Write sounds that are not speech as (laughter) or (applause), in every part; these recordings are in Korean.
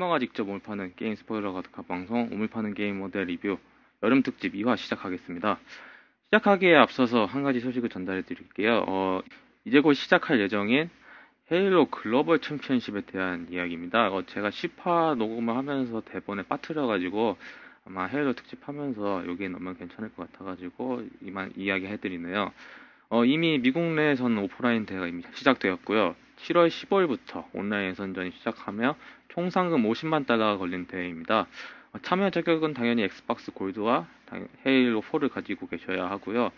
게이머가 직접 오물 파는 게임 스포일러 가득한 방송 오물 파는 게임 모델 리뷰 여름 특집 2화 시작하겠습니다. 시작하기에 앞서서 한 가지 소식을 전달해 드릴게요. 어, 이제 곧 시작할 예정인 헤일로 글로벌 챔피언십에 대한 이야기입니다. 어, 제가 10화 녹음을 하면서 대본에 빠뜨려가지고 아마 헤일로 특집 하면서 여기에 넣으면 괜찮을 것 같아가지고 이만 이야기 해드리네요. 어, 이미 미국 내에서는 오프라인 대회가 이미 시작되었고요. 7월 15일부터 온라인 예선전이 시작하며 총 상금 50만 달러가 걸린 대회입니다. 어, 참여 자격은 당연히 Xbox Gold와 헤일로 4를 가지고 계셔야 하고요.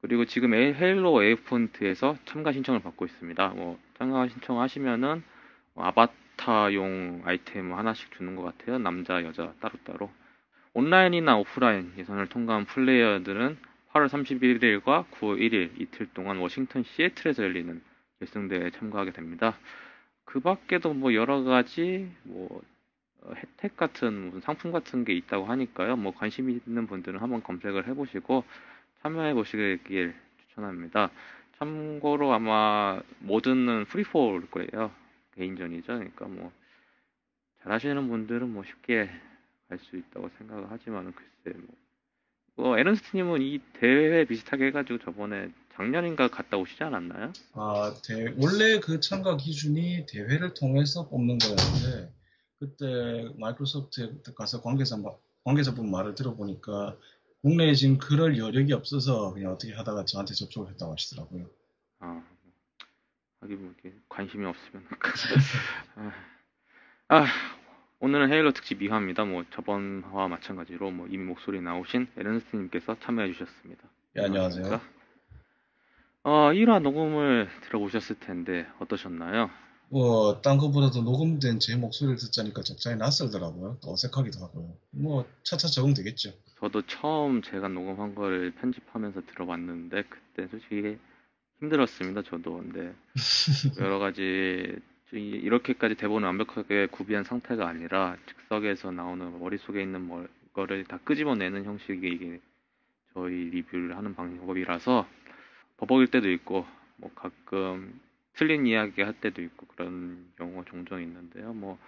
그리고 지금 헤일로 Waypoint에서 참가 신청을 받고 있습니다. 뭐 참가 신청하시면은 뭐 아바타용 아이템 하나씩 주는 것 같아요. 남자, 여자 따로따로. 온라인이나 오프라인 예선을 통과한 플레이어들은 8월 31일과 9월 1일 이틀 동안 워싱턴 시애틀에서 열리는 결승대회에 참가하게 됩니다. 그 밖에도 뭐 여러 가지 뭐 어, 혜택 같은 무슨 상품 같은 게 있다고 하니까요. 뭐 관심 있는 분들은 한번 검색을 해보시고 참여해 보시길 추천합니다. 참고로 아마 모든은 프리폴 거예요. 개인전이죠. 그러니까 뭐 잘하시는 분들은 뭐 쉽게 갈 수 있다고 생각을 하지만은 글쎄 뭐, 뭐 에른스트님은 이 대회 비슷하게 해가지고 저번에 작년인가 갔다 오시지 않았나요? 아, 대, 원래 그 참가 기준이 대회를 통해서 뽑는 거였는데, 그때 마이크로소프트에 가서 관계자, 관계자분 말을 들어보니까, 국내에 지금 그럴 여력이 없어서 그냥 어떻게 하다가 저한테 접촉을 했다고 하시더라고요. 아, 하긴 뭐 관심이 없으면. 아, (laughs) 아, 오늘은 헤일로 특집 2화입니다. 뭐 저번화와 마찬가지로 뭐 이미 목소리 나오신 에른스트님께서 참여해 주셨습니다. 예, 안녕하세요. 어, 1화 녹음을 들어보셨을 텐데 어떠셨나요? 뭐, 딴 것보다도 녹음된 제 목소리를 듣자니까 적잖이 낯설더라고요. 어색하기도 하고요. 뭐, 차차 적응되겠죠. 저도 처음 제가 녹음한 걸 편집하면서 들어봤는데, 그때 솔직히 힘들었습니다, 저도. 근데, (laughs) 여러 가지, 이렇게까지 대본을 완벽하게 구비한 상태가 아니라, 즉석에서 나오는 머릿속에 있는 거를 다 끄집어내는 형식의 이게 저희 리뷰를 하는 방법이라서, 버벅일 때도 있고 뭐 가끔 틀린 이야기 할 때도 있고 그런 경우가 종종 있는데요. 뭐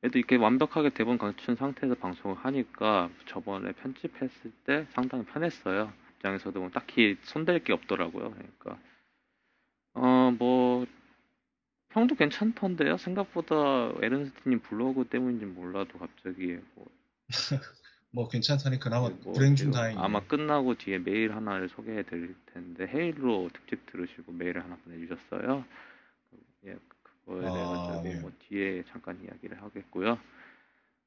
그래도 이렇게 완벽하게 대본 갖춘 상태에서 방송을 하니까 저번에 편집했을 때 상당히 편했어요. 입장에서도 뭐 딱히 손댈 게 없더라고요. 그러니까 어 뭐 평도 괜찮던데요. 생각보다 에른스트님 블로그 때문인지 몰라도 갑자기 뭐 (laughs) 뭐 괜찮다니 그나마 뭐 불행 중 다행이에요. 아마 끝나고 뒤에 메일 하나를 소개해 드릴 텐데 헤일로 특집 들으시고 메일을 하나 보내주셨어요. 예, 그거에 대해 아, 예. 뭐 뒤에 잠깐 이야기를 하겠고요.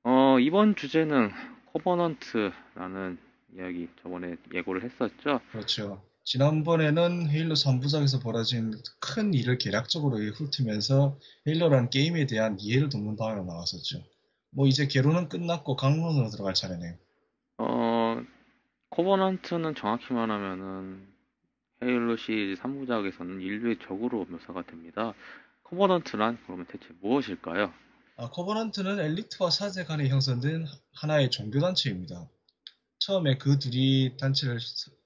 어, 이번 주제는 코버넌트라는 이야기 저번에 예고를 했었죠. 그렇죠. 지난번에는 헤일로 3부작에서 벌어진 큰 일을 개략적으로 훑으면서 헤일로라는 게임에 대한 이해를 돕는 방향으로 나왔었죠. 뭐 이제 개론은 끝났고 각론으로 들어갈 차례네요. 어, 코버넌트는 정확히 말하면은 헤일로 시리즈 3부작에서는 인류의 적으로 묘사가 됩니다. 코버넌트란 그러면 대체 무엇일까요? 아, 코버넌트는 엘리트와 사제 간에 형성된 하나의 종교단체입니다. 처음에 그 둘이 단체를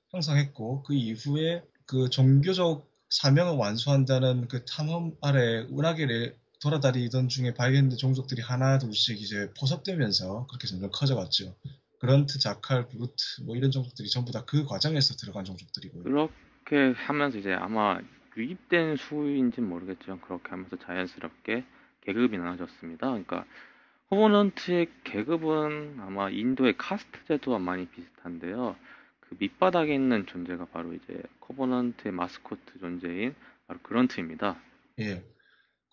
형성했고 그 이후에 그 종교적 사명을 완수한다는 그 탐험 아래 은하계를 돌아다니던 중에 발견된 종족들이 하나 둘씩 이제 포섭되면서 그렇게 점점 커져갔죠. 그런트, 자칼, 브루트 뭐 이런 종족들이 전부 다 그 과정에서 들어간 종족들이고요. 그렇게 하면서 이제 아마 유입된 수인지는 모르겠지만 그렇게 하면서 자연스럽게 계급이 나눠졌습니다. 그러니까 호버넌트의 계급은 아마 인도의 카스트 제도와 많이 비슷한데요. 그 밑바닥에 있는 존재가 바로 이제 코버넌트의 마스코트 존재인 바로 그런트입니다. 예.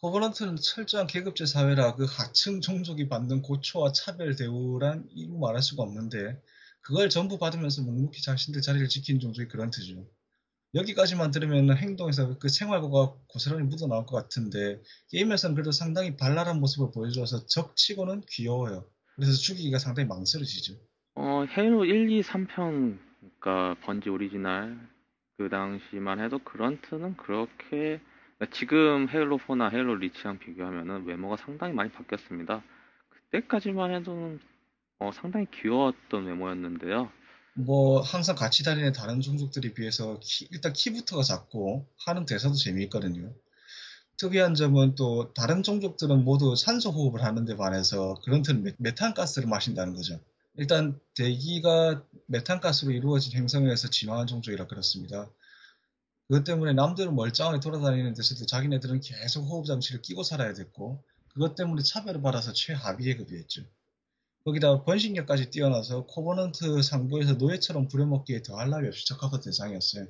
코버넌트는 철저한 계급제 사회라 그 하층 종족이 받는 고초와 차별 대우란 이루 말할 수가 없는데 그걸 전부 받으면서 묵묵히 자신들 자리를 지킨 종족이 그런트죠. 여기까지만 들으면 행동에서 그 생활고가 고스란히 묻어나올 것 같은데 게임에서는 그래도 상당히 발랄한 모습을 보여줘서 적치고는 귀여워요. 그래서 죽이기가 상당히 망설여지죠. 어, 헤일로 1, 2, 3편 그러니까 번지 오리지널 그 당시만 해도 그런트는 그렇게 지금 헤일로 4나 헤일로 리치랑 비교하면은 외모가 상당히 많이 바뀌었습니다. 그때까지만 해도 어, 상당히 귀여웠던 외모였는데요. 뭐 항상 같이 다니는 다른 종족들에 비해서 키, 일단 키부터가 작고 하는 대사도 재미있거든요. 특이한 점은 또 다른 종족들은 모두 산소 호흡을 하는데 반해서 그런트는 메탄가스를 마신다는 거죠. 일단 대기가 메탄가스로 이루어진 행성에서 진화한 종족이라 그렇습니다. 그것 때문에 남들은 멀쩡하게 돌아다니는 데서도 자기네들은 계속 호흡 장치를 끼고 살아야 됐고 그것 때문에 차별을 받아서 최하위 계급이었죠. 거기다 번식력까지 뛰어나서 코버넌트 상부에서 노예처럼 부려먹기에 더할 나위 없이 적합한 대상이었어요.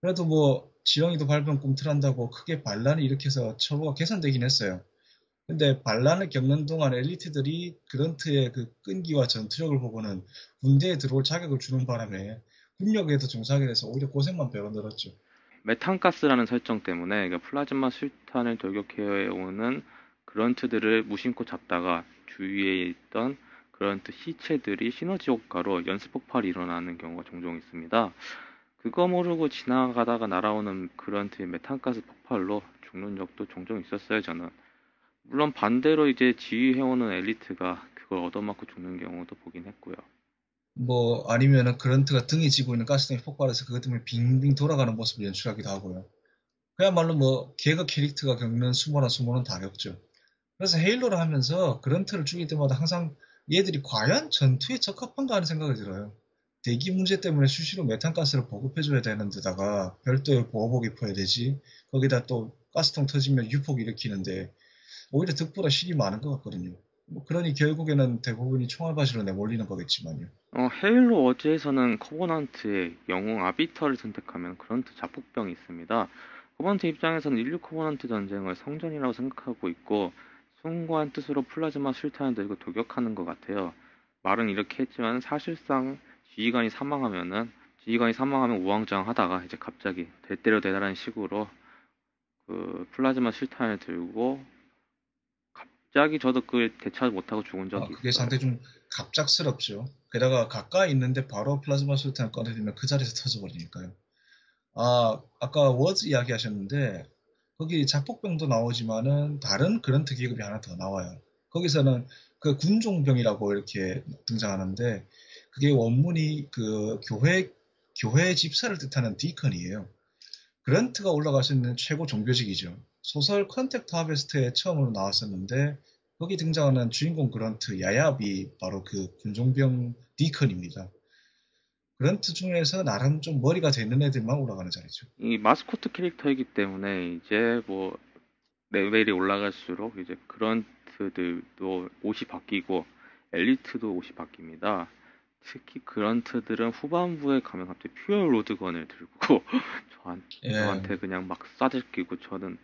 그래도 뭐 지렁이도 밟으면 꿈틀한다고 크게 반란을 일으켜서 처우가 개선되긴 했어요. 근데 반란을 겪는 동안 엘리트들이 그런트의 그 끈기와 전투력을 보고는 군대에 들어올 자격을 주는 바람에 군력에도 종사하게 돼서 오히려 고생만 배워 늘었죠. 메탄가스라는 설정 때문에 그러니까 플라즈마 술탄을 돌격해오는 그런트들을 무심코 잡다가 주위에 있던 그런트 시체들이 시너지 효과로 연쇄 폭발이 일어나는 경우가 종종 있습니다. 그거 모르고 지나가다가 날아오는 그런트의 메탄가스 폭발로 죽는 적도 종종 있었어요, 저는. 물론 반대로 이제 지휘해오는 엘리트가 그걸 얻어맞고 죽는 경우도 보긴 했고요. 뭐 아니면은 그런트가 등에 지고 있는 가스통이 폭발해서 그것 때문에 빙빙 돌아가는 모습을 연출하기도 하고요. 그야말로 뭐 개그 캐릭터가 겪는 수모나 수모는 다 겪죠. 그래서 헤일로를 하면서 그런트를 죽일 때마다 항상 얘들이 과연 전투에 적합한가 하는 생각이 들어요. 대기 문제 때문에 수시로 메탄가스를 보급해줘야 되는 데다가 별도의 보호복 입어야 되지. 거기다 또 가스통 터지면 유폭 일으키는데 오히려 득보다 실이 많은 것 같거든요. 뭐 그러니 결국에는 대부분이 총알바지로 내몰리는 거겠지만요. 어, 헤일로 워즈에서는 커버넌트의 영웅 아비터를 선택하면 그런트 자폭병이 있습니다. 커버넌트 입장에서는 인류 커버넌트 전쟁을 성전이라고 생각하고 있고 숭고한 뜻으로 플라즈마 수류탄을 들고 돌격하는 것 같아요. 말은 이렇게 했지만 사실상 지휘관이 사망하면은 지휘관이 사망하면 우왕좌왕하다가 이제 갑자기 대대로 대단한 식으로 그 플라즈마 실탄을 들고 갑자기 저도 그걸 대처하지 못하고 죽은 적이 아, 그게 있어요. 상당히 좀 갑작스럽죠. 게다가 가까이 있는데 바로 플라즈마 술탄을 꺼내들면 그 자리에서 터져버리니까요. 아, 아까 워즈 이야기 하셨는데 거기 작폭병도 나오지만은 다른 그런 특기급이 하나 더 나와요. 거기서는 그 군종병이라고 이렇게 등장하는데 그게 원문이 그 교회 교회 집사를 뜻하는 deacon이에요. 그런트가 올라갈 수 있는 최고 종교직이죠. 소설 컨택트 하베스트에 처음으로 나왔었는데 거기 등장하는 주인공 그런트 야얍이 바로 그 군종병 deacon입니다. 그런트 중에서 나름 좀 머리가 되는 애들만 올라가는 자리죠. 이 마스코트 캐릭터이기 때문에 이제 뭐 레벨이 올라갈수록 이제 그런트들도 옷이 바뀌고 엘리트도 옷이 바뀝니다. 특히 그런트들은 후반부에 가면 갑자기 fuel rod gun을 들고 (laughs) 저한, 예. 저한테 그냥 막 쏴제끼고 저는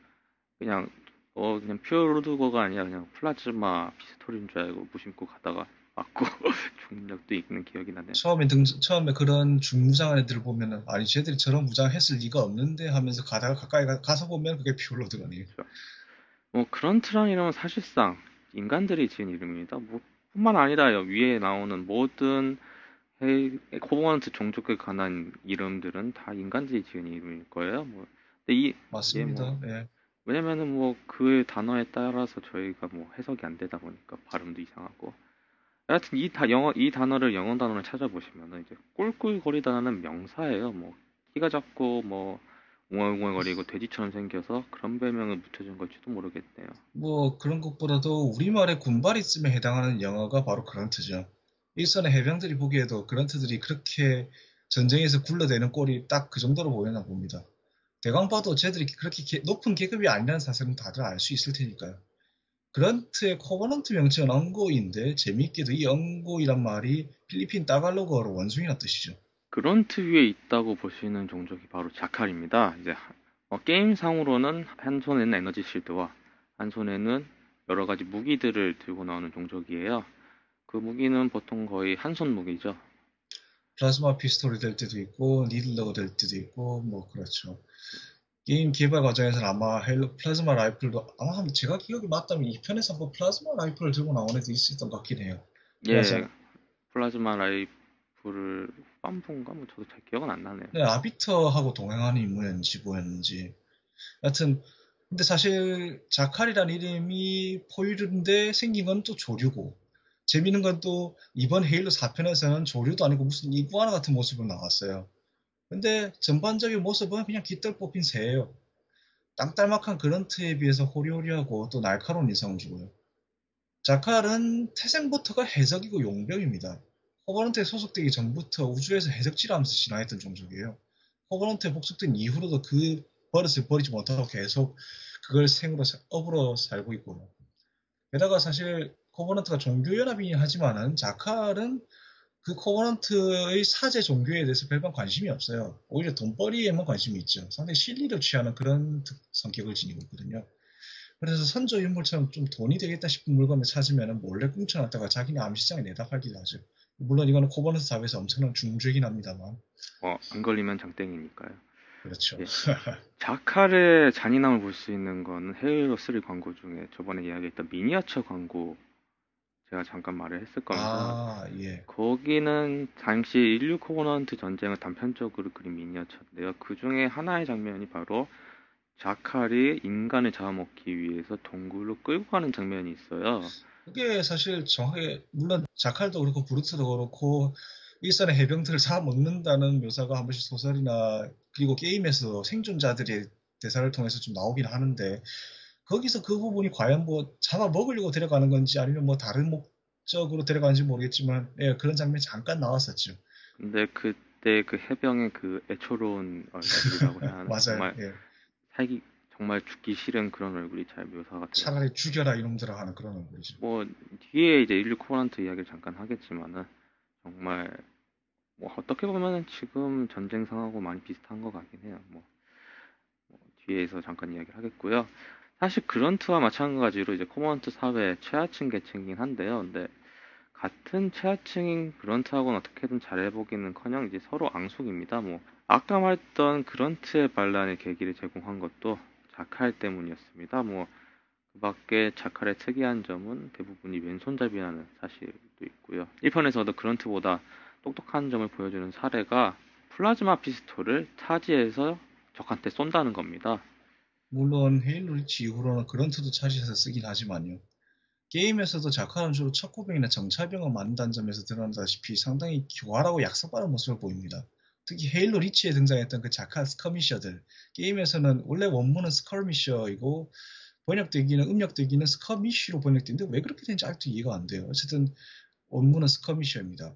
그냥 어 그냥 fuel rod gun이 아니라 그냥 플라즈마 피스톨인 줄 알고 무심코 가다가 맞고 (laughs) 죽는 적도 있는 기억이 나네요. 처음에 등 처음에 그런 중무장한 애들을 보면은 아니 쟤들이 저런 무장했을 리가 없는데 하면서 가다가 가까이 가, 서 보면 그게 fuel rod gun이에요. 그렇죠. 뭐 그런트란 이름은 사실상 인간들이 지은 이름입니다. 뭐 뿐만 아니라 위에 나오는 모든 코버넌트 종족에 관한 이름들은 다 인간들이 지은 이름일 거예요. 뭐, 근데 이 맞습니다. 뭐, 예. 왜냐면은 뭐 그 단어에 따라서 저희가 뭐 해석이 안 되다 보니까 발음도 이상하고. 여하튼 이 다 영어 이 단어를 영어 단어를 찾아보시면은 이제 꿀꿀거리다는 명사예요. 뭐 키가 작고 뭐 웅얼웅얼거리고 돼지처럼 생겨서 그런 별명을 붙여준 걸지도 모르겠네요. 뭐 그런 것보다도 우리말에 군발이쯤에 해당하는 영어가 바로 그런트죠. 일선의 해병들이 보기에도 그런트들이 그렇게 전쟁에서 굴러대는 꼴이 딱 그 정도로 보이나 봅니다. 대강 봐도 쟤들이 그렇게 높은 계급이 아니라는 사실은 다들 알 수 있을 테니까요. 그런트의 코버넌트 명칭은 엉고인데 재미있게도 이 엉고이란 말이 필리핀 따갈로그어로 원숭이란 뜻이죠. 그런트 위에 있다고 보시는 종족이 바로 자칼입니다. 이제 어, 게임상으로는 한 손에는 에너지 shield와 한 손에는 여러 가지 무기들을 들고 나오는 종족이에요. 그 무기는 보통 거의 한 손 무기죠. 플라즈마 피스톨이 될 때도 있고 needler가 될 때도 있고 뭐 그렇죠. 게임 개발 과정에서는 아마 헤일로 플라즈마 라이플도 아마 제가 기억이 맞다면 이 편에서 한번 플라즈마 라이플을 들고 나온 애도 있었던 것 같긴 해요. 예, 플라즈마 라이플을 빰폰가 뭐 저도 잘 기억은 안 나네요. 네, 아비터하고 동행하는 인물이었는지 뭐였는지. 여튼 근데 사실 자칼이란 이름이 포유류인데 생긴 건 또 조류고 재밌는 건 또 이번 헤일로 4편에서는 조류도 아니고 무슨 이구아나 같은 모습으로 나왔어요. 근데 전반적인 모습은 그냥 깃털 뽑힌 새예요. 땅딸막한 그런트에 비해서 호리호리하고 또 날카로운 인상을 주고요. 자칼은 태생부터가 해적이고 용병입니다. 호버런트에 소속되기 전부터 우주에서 해적질하면서 진화했던 종족이에요. 호버런트에 복속된 이후로도 그 버릇을 버리지 못하고 계속 그걸 생으로 업으로 살고 있고 게다가 사실 코버넌트가 종교연합이긴 하지만은 자칼은 그 코버넌트의 사제 종교에 대해서 별반 관심이 없어요. 오히려 돈벌이에만 관심이 있죠. 상당히 실리를 취하는 그런 성격을 지니고 있거든요. 그래서 선조 유물처럼 좀 돈이 되겠다 싶은 물건을 찾으면 몰래 훔쳐놨다가 자기네 암시장에 내다 팔기도 하죠. 물론 이거는 코버넌트 사회에서 엄청난 중죄긴 합니다만. 어, 안 걸리면 장땡이니까요. 그렇죠. 예. (laughs) 자칼의 잔인함을 볼 수 있는 건3 광고 중에 저번에 이야기했던 미니어처 광고 제가 잠깐 말을 했을 겁니다. 아, 예. 거기는 당시 인류 코버넌트 전쟁을 단편적으로 그린 미니어처인데요. 그 중에 하나의 장면이 바로 자칼이 인간을 잡아먹기 위해서 동굴로 끌고 가는 장면이 있어요. 그게 사실 정확하게 물론 자칼도 그렇고 브루트도 그렇고 일선의 해병들을 잡아먹는다는 묘사가 한 번씩 소설이나 그리고 게임에서 생존자들의 대사를 통해서 좀 나오긴 하는데 거기서 그 부분이 과연 뭐 잡아 먹으려고 데려가는 건지 아니면 뭐 다른 목적으로 데려가는지 모르겠지만 예, 그런 장면이 잠깐 나왔었죠. 근데 그때 그 해병의 그 애초로운 얼굴이라고 (laughs) 해야 하나 맞아요. 정말 예. 살기 정말 죽기 싫은 그런 얼굴이 잘 묘사가 돼요. 차라리 죽여라 이놈들아 하는 그런 얼굴이죠. 뭐 뒤에 이제 인류 코버넌트 이야기를 잠깐 하겠지만은 정말 뭐 어떻게 보면은 지금 전쟁 상하고 많이 비슷한 것 같긴 해요. 뭐, 뭐 뒤에서 잠깐 이야기를 하겠고요. 사실 그런트와 마찬가지로 이제 코버넌트 사회 최하층 계층이긴 한데요. 근데 같은 최하층인 그런트하고는 어떻게든 잘해보기는커녕 이제 서로 앙숙입니다. 뭐 아까 말했던 그런트의 반란의 계기를 제공한 것도 자칼 때문이었습니다. 뭐 그밖에 자칼의 특이한 점은 대부분이 왼손잡이라는 사실도 있고요. 1편에서도 그런트보다 똑똑한 점을 보여주는 사례가 플라즈마 피스톨을 charge해서 적한테 쏜다는 겁니다. 물론 헤일로 리치 이후로는 그런트도 charge해서 쓰긴 하지만요. 게임에서도 자칼은 주로 척후병이나 정찰병을 맡는다는 점에서 드러난다시피 상당히 교활하고 약삭빠른 모습을 보입니다. 특히 헤일로 리치에 등장했던 그 자칼 skirmisher들 게임에서는 원래 원문은 skirmisher이고 번역되기는 음역되기는 skirmish로 번역되는데 왜 그렇게 되는지 아직도 이해가 안 돼요. 어쨌든 원문은 skirmisher입니다.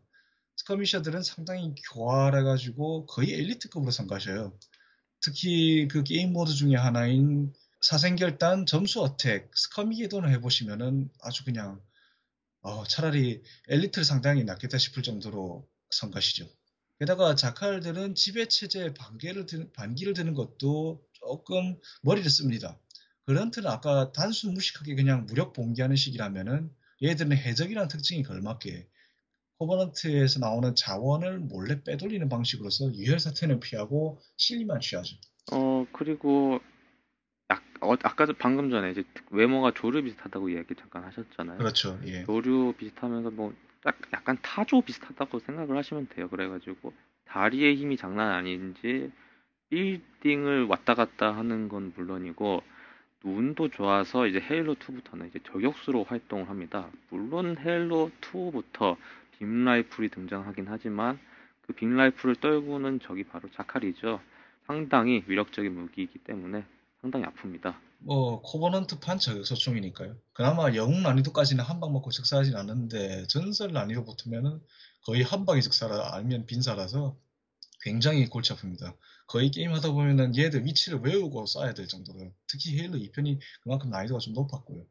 skirmisher들은 상당히 교활해가지고 거의 엘리트급으로 성가셔요. 특히 그 게임 모드 중에 하나인 사생결단 점수 attack 스커미게돈을 해보시면은 아주 그냥 어, 차라리 엘리트를 상당히 낫겠다 싶을 정도로 성가시죠. 게다가 자칼들은 지배체제에 반기를, 드, 반기를 드는 것도 조금 머리를 씁니다. 그런트는 아까 단순 무식하게 그냥 무력 봉기하는 식이라면은 얘들은 해적이라는 특징이 걸맞게 코버넌트에서 나오는 자원을 몰래 빼돌리는 방식으로서 유혈 사태는 피하고 실리만 취하죠. 어 그리고 약, 어, 아까 방금 전에 이제 외모가 조류 비슷하다고 이야기 잠깐 하셨잖아요. 그렇죠. 예. 조류 비슷하면서 뭐 딱 약간 타조 비슷하다고 생각을 하시면 돼요. 그래가지고 다리의 힘이 장난 아닌지 빌딩을 왔다 갔다 하는 건 물론이고 눈도 좋아서 이제 헤일로 2부터는 이제 저격수로 활동을 합니다. 물론 헤일로 2부터 빔 라이플이 등장하긴 하지만 그 빔 라이플을 떨구는 적이 바로 자칼이죠. 상당히 위력적인 무기이기 때문에 상당히 아픕니다. 뭐 코버넌트판 저격소총이니까요. 그나마 영웅 난이도까지는 한 방 먹고 즉사하진 않는데 전설 난이도 붙으면은 거의 한 방에 즉사라 아니면 빈사라서 굉장히 골치 아픕니다. 거의 게임 하다 보면은 얘들 위치를 외우고 쏴야 될 정도로 특히 헤일로 2편이 그만큼 난이도가 좀 높았고요.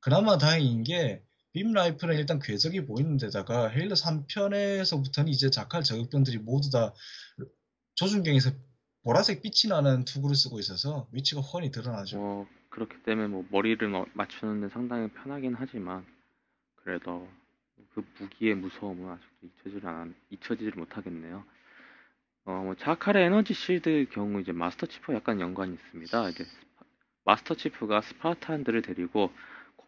그나마 다행인 게 빔 라이플은 일단 궤적이 보이는 데다가 헤일러 3편에서부터는 이제 자칼 저격병들이 모두 다 조준경에서 보라색 빛이 나는 투구를 쓰고 있어서 위치가 훤히 드러나죠. 뭐 그렇기 때문에 뭐 머리를 맞추는데 상당히 편하긴 하지만 그래도 그 무기의 무서움은 아직도 잊혀지를 안, 잊혀지질 못하겠네요. 어, 뭐 자칼의 에너지 shield 경우 이제 마스터 치프와 약간 연관이 있습니다. 이제 마스터 치프가 스파르탄들을 데리고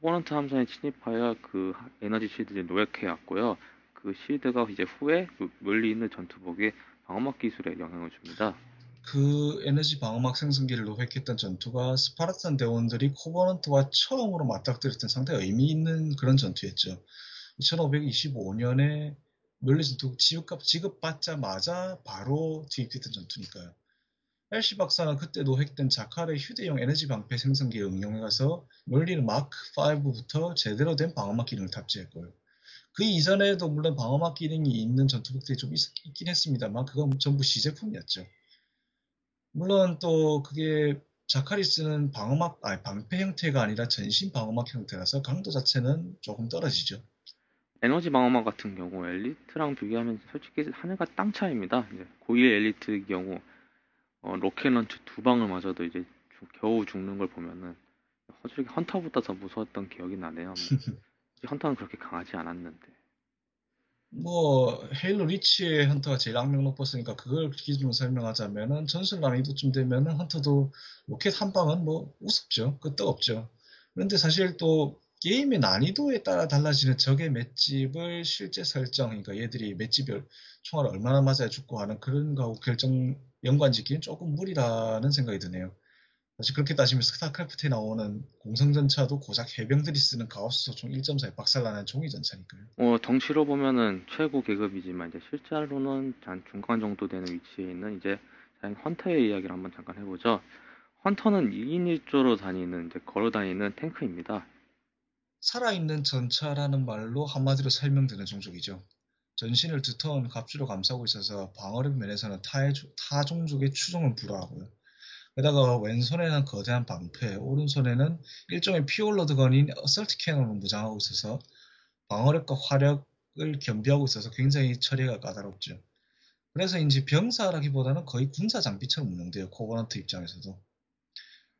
코버넌트 함선에 침입하여 그 에너지 shield를 노획해 왔고요. 그 shield가 이제 후에 묠니르 전투복에 방어막 기술에 영향을 줍니다. 그 에너지 방어막 생성기를 노획했던 전투가 스파르탄 대원들이 코버넌트와 처음으로 맞닥뜨렸던 상당히 의미 있는 그런 전투였죠. 2525년에 묠니르 전투 지급받자마자 바로 투입됐던 전투니까요. 헬시 박사는 그때 노획된 자칼의 휴대용 에너지 방패 생성기에 응용해가서 묠니르 마크 5부터 제대로 된 방어막 기능을 탑재했고요. 그 이전에도 물론 방어막 기능이 있는 전투복들이 좀 있, 긴 했습니다만 그건 전부 시제품이었죠. 물론 또 그게 쓰는 방어막, 아니 방패 형태가 아니라 전신 방어막 형태라서 강도 자체는 조금 떨어지죠. 에너지 방어막 같은 경우 엘리트랑 비교하면 솔직히 하늘과 땅 차이입니다. 이제 고일 엘리트 경우 어, 로켓 런처 두 방을 맞아도 이제 겨우 죽는 걸 보면은 솔직히 헌터보다 더 무서웠던 기억이 나네요. 뭐. (laughs) 헌터는 그렇게 강하지 않았는데. 뭐 헤일로 리치의 헌터가 제일 악명 높았으니까 그걸 기준으로 설명하자면은 전술 난이도쯤 되면은 헌터도 로켓 한 방은 뭐 우습죠. 끄떡 없죠. 그런데 사실 또 게임의 난이도에 따라 달라지는 적의 맷집을 실제 설정, 그러니까 얘들이 맷집을 총알을 얼마나 맞아야 죽고 하는 그런 거하고 결정 연관 짓기는 조금 무리라는 생각이 드네요. 사실 그렇게 따지면 스타크래프트에 나오는 공성전차도 고작 해병들이 쓰는 가우스 총 1.4에 박살나는 종이 전차니까요. 어, 덩치로 보면은 최고 계급이지만 이제 실제로는 한 중간 정도 되는 위치에 있는 이제 헌터의 이야기를 한번 잠깐 해보죠. 헌터는 2인 1조로 다니는 이제 걸어 다니는 탱크입니다. 살아있는 전차라는 말로 한마디로 설명되는 종족이죠. 전신을 두터운 갑주로 감싸고 있어서 방어력 면에서는 타의, 타 종족의 추종을 불허하고요. 게다가 왼손에는 거대한 방패, 오른손에는 일종의 fuel rod gun인 assault cannon을 무장하고 있어서 방어력과 화력을 겸비하고 있어서 굉장히 처리가 까다롭죠. 그래서인지 병사라기보다는 거의 군사 장비처럼 운영돼요. 코버넌트 입장에서도.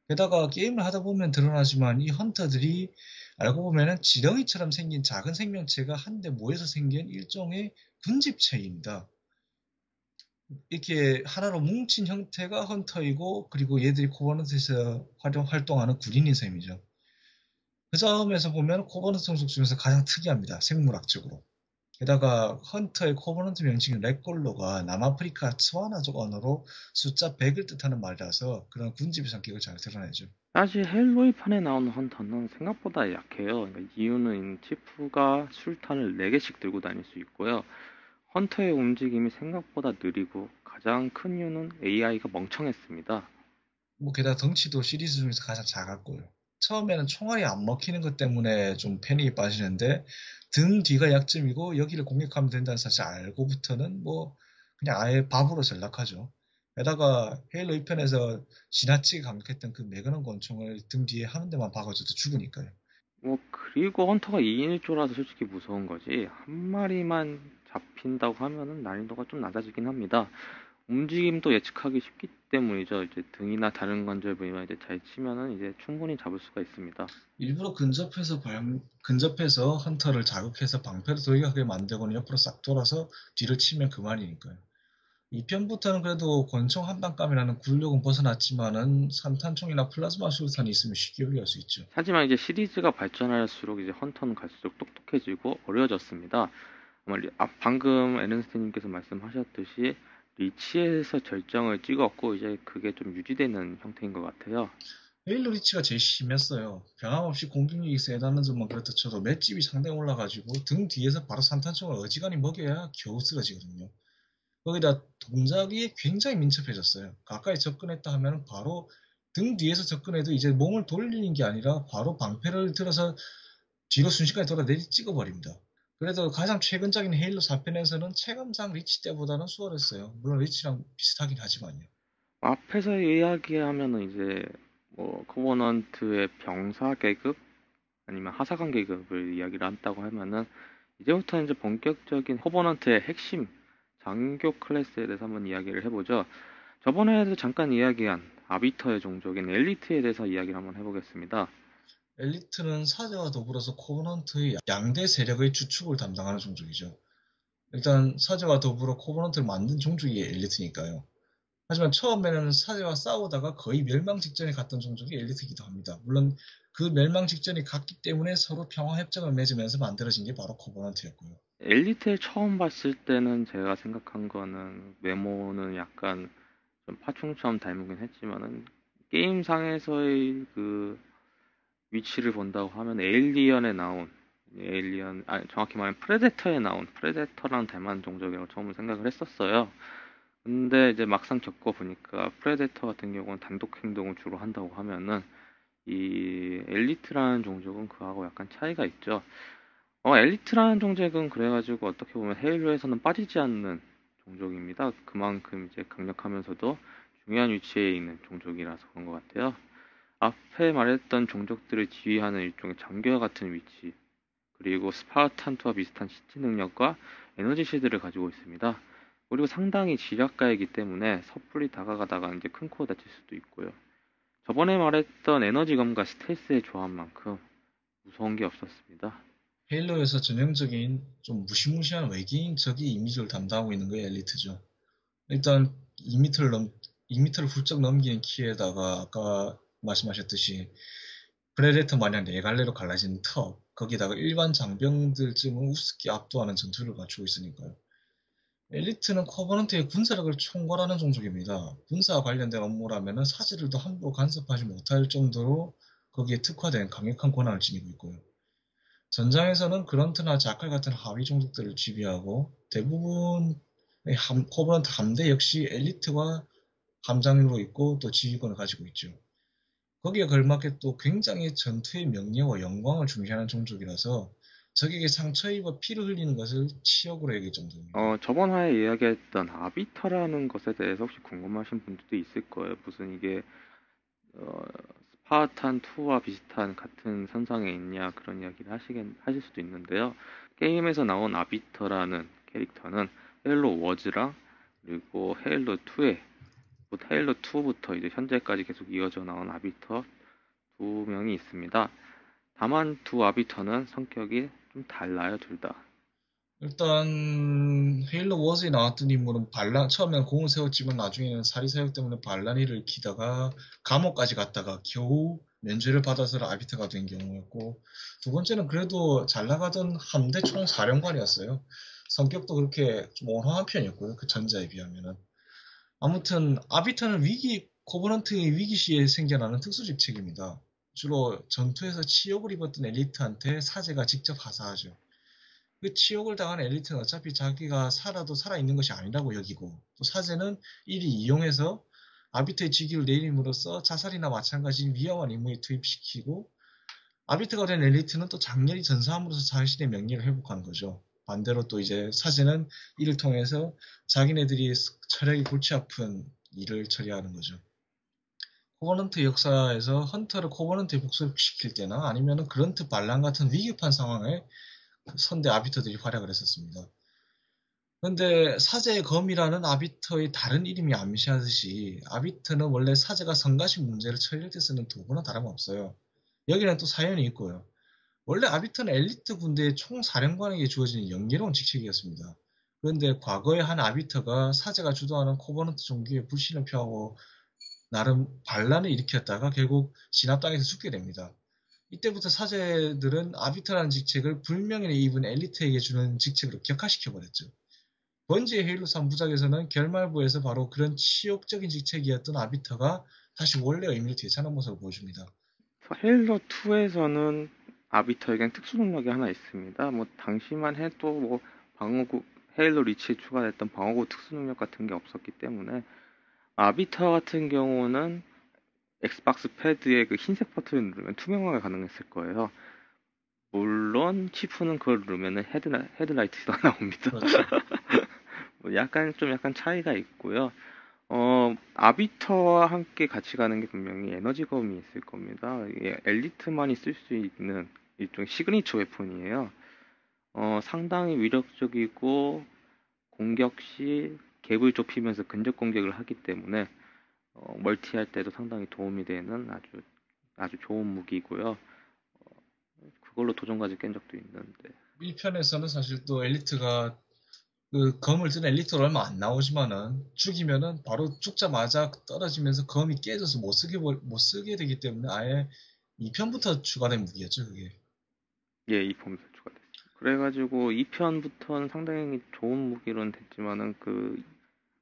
게다가 게임을 하다 보면 드러나지만 이 헌터들이 알고 보면은 지렁이처럼 생긴 작은 생명체가 한데 모여서 생긴 일종의 군집체입니다. 이렇게 하나로 뭉친 형태가 헌터이고 그리고 얘들이 코버넌트에서 활동하는 군인인 셈이죠. 그 점에서 보면 코버넌트 종족 중에서 가장 특이합니다. 생물학적으로. 게다가 헌터의 코버넌트 명칭인 렉골로가 남아프리카 츠와나족 언어로 숫자 100을 뜻하는 말이라서 그런 군집의 성격을 잘 드러내죠. 사실 헬로이 판에 나오는 헌터는 생각보다 약해요. 그러니까 이유는 치프가 술탄을 4개씩 들고 다닐 수 있고요. 헌터의 움직임이 생각보다 느리고 가장 큰 이유는 AI가 멍청했습니다. 뭐 게다가 덩치도 시리즈 중에서 가장 작았고요. 처음에는 총알이 안 먹히는 것 때문에 좀 패닉이 빠지는데 등 뒤가 약점이고 여기를 공격하면 된다는 사실 알고부터는 뭐 그냥 아예 밥으로 전락하죠. 게다가 헤일로 2편에서 지나치게 강력했던 그 매그넘 권총을 등 뒤에 하는 데만 박아줘도 죽으니까요. 뭐 그리고 헌터가 2인 1조라서 솔직히 무서운 거지 한 마리만 잡힌다고 하면은 난이도가 좀 낮아지긴 합니다. 움직임도 예측하기 쉽기 때문이죠. 이제 등이나 다른 관절 부위만 이제 잘 치면은 이제 충분히 잡을 수가 있습니다. 일부러 근접해서 발, 근접해서 헌터를 자극해서 방패를 돌격하게 만들고는 옆으로 싹 돌아서 뒤를 치면 그만이니까요. 2편부터는 그래도 권총 한방감이라는 굴욕은 벗어났지만은 산탄총이나 플라즈마 수류탄이 있으면 쉽게 요리할 수 있죠. 하지만 이제 시리즈가 발전할수록 이제 헌터는 갈수록 똑똑해지고 어려워졌습니다. 아, 방금 에른스테님께서 말씀하셨듯이 리치에서 절정을 찍었고 이제 그게 좀 유지되는 형태인 것 같아요. 헤일로 리치가 제일 심했어요. 변함없이 공격력이 세다는 점만 그렇다 쳐도 맷집이 상당히 올라가지고 등 뒤에서 바로 산탄총을 어지간히 먹여야 겨우 쓰러지거든요. 거기다 동작이 굉장히 민첩해졌어요. 가까이 접근했다 하면 바로 등 뒤에서 접근해도 이제 몸을 돌리는 게 아니라 바로 방패를 들어서 뒤로 순식간에 돌아 내리 찍어버립니다. 그래도 가장 최근적인 헤일로 4편에서는 체감상 리치 때보다는 수월했어요. 물론 리치랑 비슷하긴 하지만요. 앞에서 이야기하면은 이제 뭐 코버넌트의 병사 계급 아니면 하사관 계급을 이야기를 한다고 하면은 이제부터 이제 본격적인 코버넌트의 핵심 장교 클래스에 대해서 한번 이야기를 해보죠. 저번에도 잠깐 이야기한 아비터의 종족인 엘리트에 대해서 이야기를 한번 해보겠습니다. 엘리트는 사제와 더불어서 코버넌트의 양대 세력의 주축을 담당하는 종족이죠. 일단 사제와 더불어 코버넌트를 만든 종족이 엘리트니까요. 하지만 처음에는 사제와 싸우다가 거의 멸망 직전에 갔던 종족이 엘리트이기도 합니다. 물론 그 멸망 직전에 갔기 때문에 서로 평화 협정을 맺으면서 만들어진 게 바로 코버넌트였고요. 엘리트를 처음 봤을 때는 제가 생각한 거는 외모는 약간 좀 파충류처럼 닮긴 했지만은 게임상에서의 그 위치를 본다고 하면 에일리언에 나온 에일리언 아 정확히 말하면 프레데터에 나온 프레데터랑 닮은 종족이라고 처음 생각을 했었어요. 근데 이제 막상 겪어 보니까 프레데터 같은 경우는 단독 행동을 주로 한다고 하면은 이 엘리트라는 종족은 그하고 약간 차이가 있죠. 어, 엘리트라는 종족은 그래가지고 어떻게 보면 헤일로에서는 빠지지 않는 종족입니다. 그만큼 이제 강력하면서도 중요한 위치에 있는 종족이라서 그런 것 같아요. 앞에 말했던 종족들을 지휘하는 일종의 장교와 같은 위치, 그리고 스파르탄 two와 비슷한 신체 능력과 에너지 shield를 가지고 있습니다. 그리고 상당히 지략가이기 때문에 섣불리 다가가다가 이제 큰 코 다칠 수도 있고요. 저번에 말했던 에너지검과 스텔스의 조합만큼 무서운 게 없었습니다. 헤일로에서 전형적인 좀 무시무시한 외계인 적의 이미지를 담당하고 있는 게 엘리트죠. 일단 2m를 넘 2m를 훌쩍 넘기는 키에다가 아까 말씀하셨듯이 프레데터 마냥 네 갈래로 갈라진 턱 거기다가 일반 장병들쯤은 우습게 압도하는 전투력을 갖추고 있으니까요. 엘리트는 커버넌트의 군사력을 총괄하는 종족입니다. 군사와 관련된 업무라면 사제들도 함부로 간섭하지 못할 정도로 거기에 특화된 강력한 권한을 지니고 있고요. 전장에서는 그런트나 자칼 같은 하위 종족들을 지휘하고 대부분의 함, 커버넌트 함대 역시 엘리트가 함장으로 있고 또 지휘권을 가지고 있죠. 거기에 걸맞게 또 굉장히 전투의 명예와 영광을 중시하는 종족이라서 적에게 상처 입어 피를 흘리는 것을 치욕으로 여길 정도입니다. 어, 저번 화에 이야기했던 아비터라는 것에 대해서 혹시 궁금하신 분들도 있을 거예요. 무슨 이게 어, 스파르탄 2와 비슷한 같은 선상에 있냐 그런 이야기를 하시겠, 하실 수도 있는데요. 게임에서 나온 아비터라는 캐릭터는 헤일로 워즈랑 그리고 헤일로 2에 헤일로 2부터 이제 현재까지 계속 이어져 나온 아비터 두 명이 있습니다. 다만 두 아비터는 성격이 좀 달라요, 둘 다. 일단 헤일로 워즈에 나왔던 인물은 반란 처음에는 공을 세웠지만 나중에는 사리사욕 때문에 반란 일으키다가 감옥까지 갔다가 겨우 면죄를 받아서 아비터가 된 경우였고 두 번째는 그래도 잘 나가던 함대 총사령관이었어요. 성격도 그렇게 좀 온화한 편이었고요. 그 전자에 비하면은 아무튼 아비터는 위기 코버넌트의 위기 시에 생겨나는 특수 직책입니다. 주로 전투에서 치욕을 입었던 엘리트한테 사제가 직접 하사하죠. 그 치욕을 당한 엘리트는 어차피 자기가 살아도 살아있는 것이 아니라고 여기고 또 사제는 이리 이용해서 아비트의 직위를 내림으로써 자살이나 마찬가지인 위험한 임무에 투입시키고 아비트가 된 엘리트는 또 장렬히 전사함으로써 자신의 명예를 회복하는 거죠. 반대로 또 이제 사제는 이를 통해서 자기네들이 처리하기 골치 아픈 일을 처리하는 거죠. 코버넌트 역사에서 헌터를 코버넌트에 복속시킬 때나 아니면 그런트 반란 같은 위급한 상황에 선대 아비터들이 활약을 했었습니다. 그런데 사제의 검이라는 아비터의 다른 이름이 암시하듯이 아비터는 원래 사제가 성가신 문제를 처리할 때 쓰는 도구나 다름없어요. 여기는 또 사연이 있고요. 원래 아비터는 엘리트 군대의 총사령관에게 주어지는 영예로운 직책이었습니다. 그런데 과거에 한 아비터가 사제가 주도하는 코버넌트 종교에 불신을 표하고 나름 반란을 일으켰다가 결국 진압당해서 죽게 됩니다. 이때부터 사제들은 아비터라는 직책을 불명예를 입은 엘리트에게 주는 직책으로 격하시켜버렸죠. 번지의 헤일로 3부작에서는 결말부에서 바로 그런 치욕적인 직책이었던 아비터가 다시 원래 의미를 되찾는 모습을 보여줍니다. 헤일로 2에서는 아비터에겐 특수 능력이 하나 있습니다. 뭐 당시만 해도 뭐 방어구 헤일로 리치에 추가됐던 방어구 특수 능력 같은 게 없었기 때문에 아비터 같은 경우는 엑스박스 패드의 그 흰색 버튼을 누르면 투명화가 가능했을 거예요. 물론 치프는 그걸 누르면 헤드라, 헤드라이트가 (laughs) 나옵니다. 그렇죠. (laughs) 뭐 약간 좀 약간 차이가 있고요. 어, 아비터와 함께 같이 가는 게 분명히 에너지 검이 있을 겁니다. 엘리트만이 쓸 수 있는 일종의 signature weapon이에요. 어, 상당히 위력적이고 공격 시 갭을 좁히면서 근접 공격을 하기 때문에 어, multi할 때도 상당히 도움이 되는 아주 아주 좋은 무기고요. 어, 그걸로 도전까지 깬 적도 있는데. 1편에서는 사실 또 엘리트가 그 검을 든 엘리트가 얼마 안 나오지만은 죽이면은 바로 죽자마자 떨어지면서 검이 깨져서 못 쓰게 못 쓰게 되기 때문에 아예 2편부터 추가된 무기였죠 그게. 예, 2편부터 추가됐죠. 그래가지고 2편부터는 상당히 좋은 무기로는 됐지만은 그,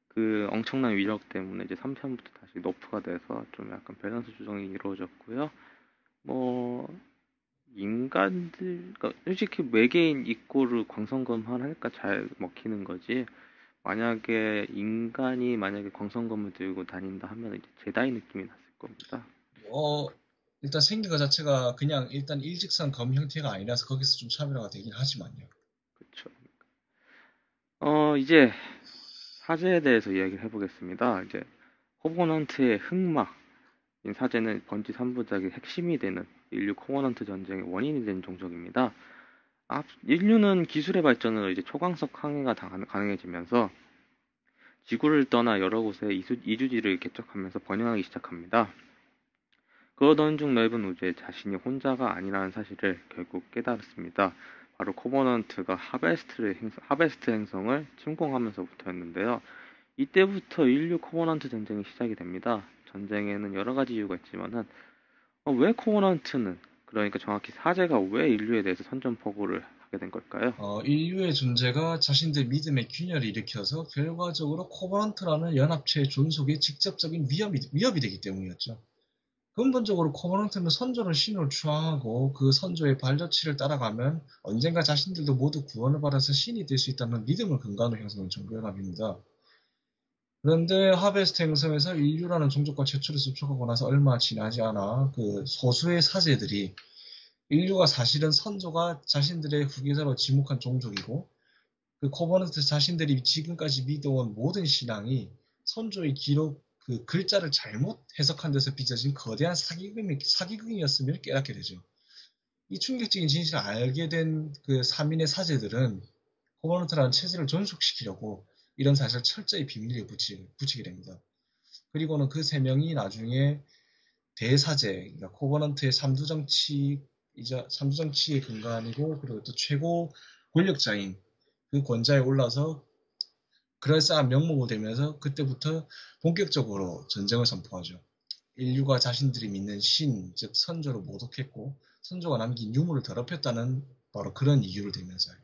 그 엄청난 위력 때문에 이제 3편부터 다시 너프가 돼서 좀 약간 밸런스 조정이 이루어졌고요. 뭐, 인간들, 그러니까 솔직히 외계인 입고를 광선검 하니까 잘 먹히는 거지, 만약에 인간이 만약에 광선검을 들고 다닌다 하면 이제 제다이 느낌이 났을 겁니다. 어, 일단 생긴 것 자체가 그냥 일단 일직선 검 형태가 아니라서 거기서 좀 차별화가 되긴 하지만요. 그렇죠. 어, 이제 사제에 대해서 이야기를 해보겠습니다. 이제 코버넌트의 흑막인 사제는 번지 3부작의 핵심이 되는 인류 코버넌트 전쟁의 원인이 된 종족입니다. 앞, 인류는 기술의 발전으로 이제 초광속 항해가 가능해지면서 지구를 떠나 여러 곳에 이수, 이주지를 개척하면서 번영하기 시작합니다. 그러던 중 넓은 우주에 자신이 혼자가 아니라는 사실을 결국 깨달았습니다. 바로 코버넌트가 하베스트를 행성, 하베스트 행성을 침공하면서부터였는데요. 이때부터 인류 코버넌트 전쟁이 시작이 됩니다. 전쟁에는 여러 가지 이유가 있지만은 어, 왜 코버넌트는 그러니까 정확히 사제가 왜 인류에 대해서 선전포고를 하게 된 걸까요? 어, 인류의 존재가 자신들 믿음의 균열을 일으켜서 결과적으로 코버넌트라는 연합체의 존속에 직접적인 위협이, 위협이 되기 때문이었죠. 근본적으로 코버넌트는 선조를 신으로 추앙하고 그 선조의 발자취를 따라가면 언젠가 자신들도 모두 구원을 받아서 신이 될 수 있다는 믿음을 근간으로 형성한 종교 연합입니다. 그런데 하베스트 행성에서 인류라는 종족과 최초로 접촉하고 나서 얼마 지나지 않아 그 소수의 사제들이 인류가 사실은 선조가 자신들의 후계자로 지목한 종족이고 그 코버넌트 자신들이 지금까지 믿어온 모든 신앙이 선조의 기록 그 글자를 잘못 해석한 데서 빚어진 거대한 사기금이, 사기극이었음을 깨닫게 되죠. 이 충격적인 진실을 알게 된그 3인의 사제들은 코버넌트라는 체제를 존속시키려고 이런 사실을 철저히 비밀리에 붙이, 붙이게 됩니다. 그리고는 그 세 명이 나중에 대사제, 그러니까 코버넌트의 삼두정치 이자 삼두정치의 근간이고 그리고 또 최고 권력자인 그 권좌에 올라서 그럴싸한 명목을 대면서 그때부터 본격적으로 전쟁을 선포하죠. 인류가 자신들이 믿는 신, 즉 선조를 모독했고 선조가 남긴 유물을 더럽혔다는 바로 그런 이유를 대면서요.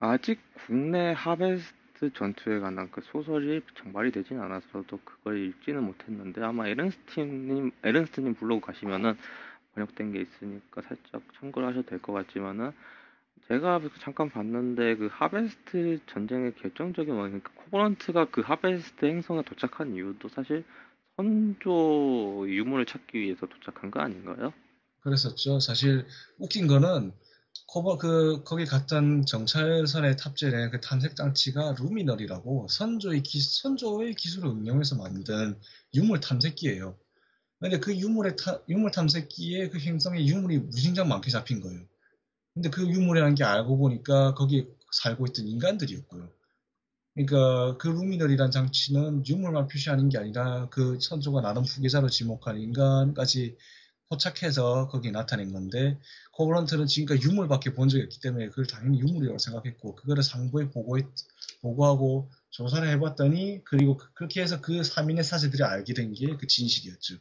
아직 국내 하베스트 전투에 관한 그 소설이 정발이 되진 않아서도 그걸 읽지는 못했는데 아마 에른스틴님 에른스트님 블로그 가시면은 번역된 게 있으니까 살짝 참고를 하셔도 될 것 같지만은 제가 잠깐 봤는데 그 하베스트 전쟁의 결정적인 원인, 그러니까 코버런트가 그 하베스트 행성에 도착한 이유도 사실 선조 유물을 찾기 위해서 도착한 거 아닌가요? 그랬었죠. 사실 웃긴 거는 코버 그 거기 갔던 정찰선에 탑재된 그 탐색 장치가 루미널이라고 선조의 기 선조의 기술을 응용해서 만든 유물 탐색기예요. 근데 그 유물의 타, 유물 탐색기에 그 행성에 유물이 무진장 많게 잡힌 거예요. 근데 그 유물이라는 게 알고 보니까 거기 살고 있던 인간들이었고요. 그러니까 그 루미널이란 장치는 유물만 표시하는 게 아니라 그 선조가 나름 후계자로 지목한 인간까지 포착해서 거기에 나타낸 건데 코브런트는 지금까지 유물밖에 본 적이 없기 때문에 그걸 당연히 유물이라고 생각했고 그거를 상부에 보고했, 보고하고 조사를 해봤더니 그리고 그, 그렇게 해서 그 3인의 사제들이 알게 된 게 그 진실이었죠.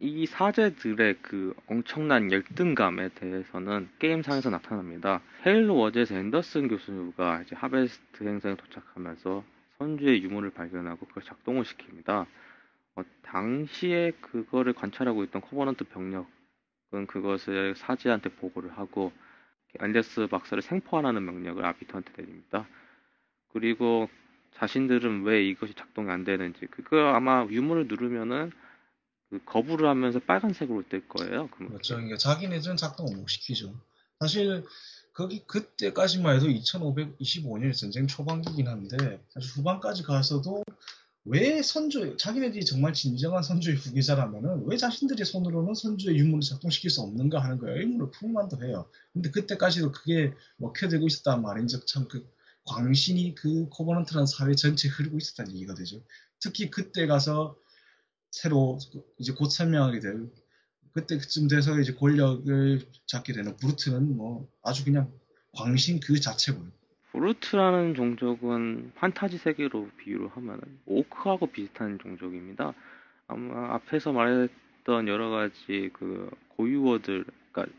이 사제들의 그 엄청난 열등감에 대해서는 게임상에서 나타납니다. 헤일로 워즈에서 앤더슨 교수가 이제 하베스트 행성에 도착하면서 선주의 유물을 발견하고 그걸 작동을 시킵니다. 어, 당시에 그거를 관찰하고 있던 코버넌트 병력은 그것을 사제한테 보고를 하고 앤더스 박사를 생포하라는 명령을 아비터한테 내립니다. 그리고 자신들은 왜 이것이 작동이 안 되는지 그거 아마 유물을 누르면은 그 거부를 하면서 빨간색으로 뜰 거예요. 그렇죠. 그러니까 자기네들은 작동을 못 시키죠. 사실 거기 그때까지만 해도 2525년 전쟁 초반기긴 한데 사실 후반까지 가서도 왜 선조 자기네들이 정말 진정한 선조의 후계자라면은 왜 자신들의 손으로는 선조의 유물을 작동시킬 수 없는가 하는 거예요. 의문을 품만도 해요. 근데 그때까지도 그게 먹혀들고 있었단 말인즉 참 그 광신이 그 코버넌트라는 사회 전체에 흐르고 있었다는 얘기가 되죠. 특히 그때 가서 새로 이제 곧 설명하게 될 그때쯤 돼서 이제 권력을 잡게 되는 브루트는 뭐 아주 그냥 광신 그 자체고요. 브루트라는 종족은 판타지 세계로 비유를 하면 오크하고 비슷한 종족입니다. 아마 앞에서 말했던 여러 가지 그 고유어들, 그러니까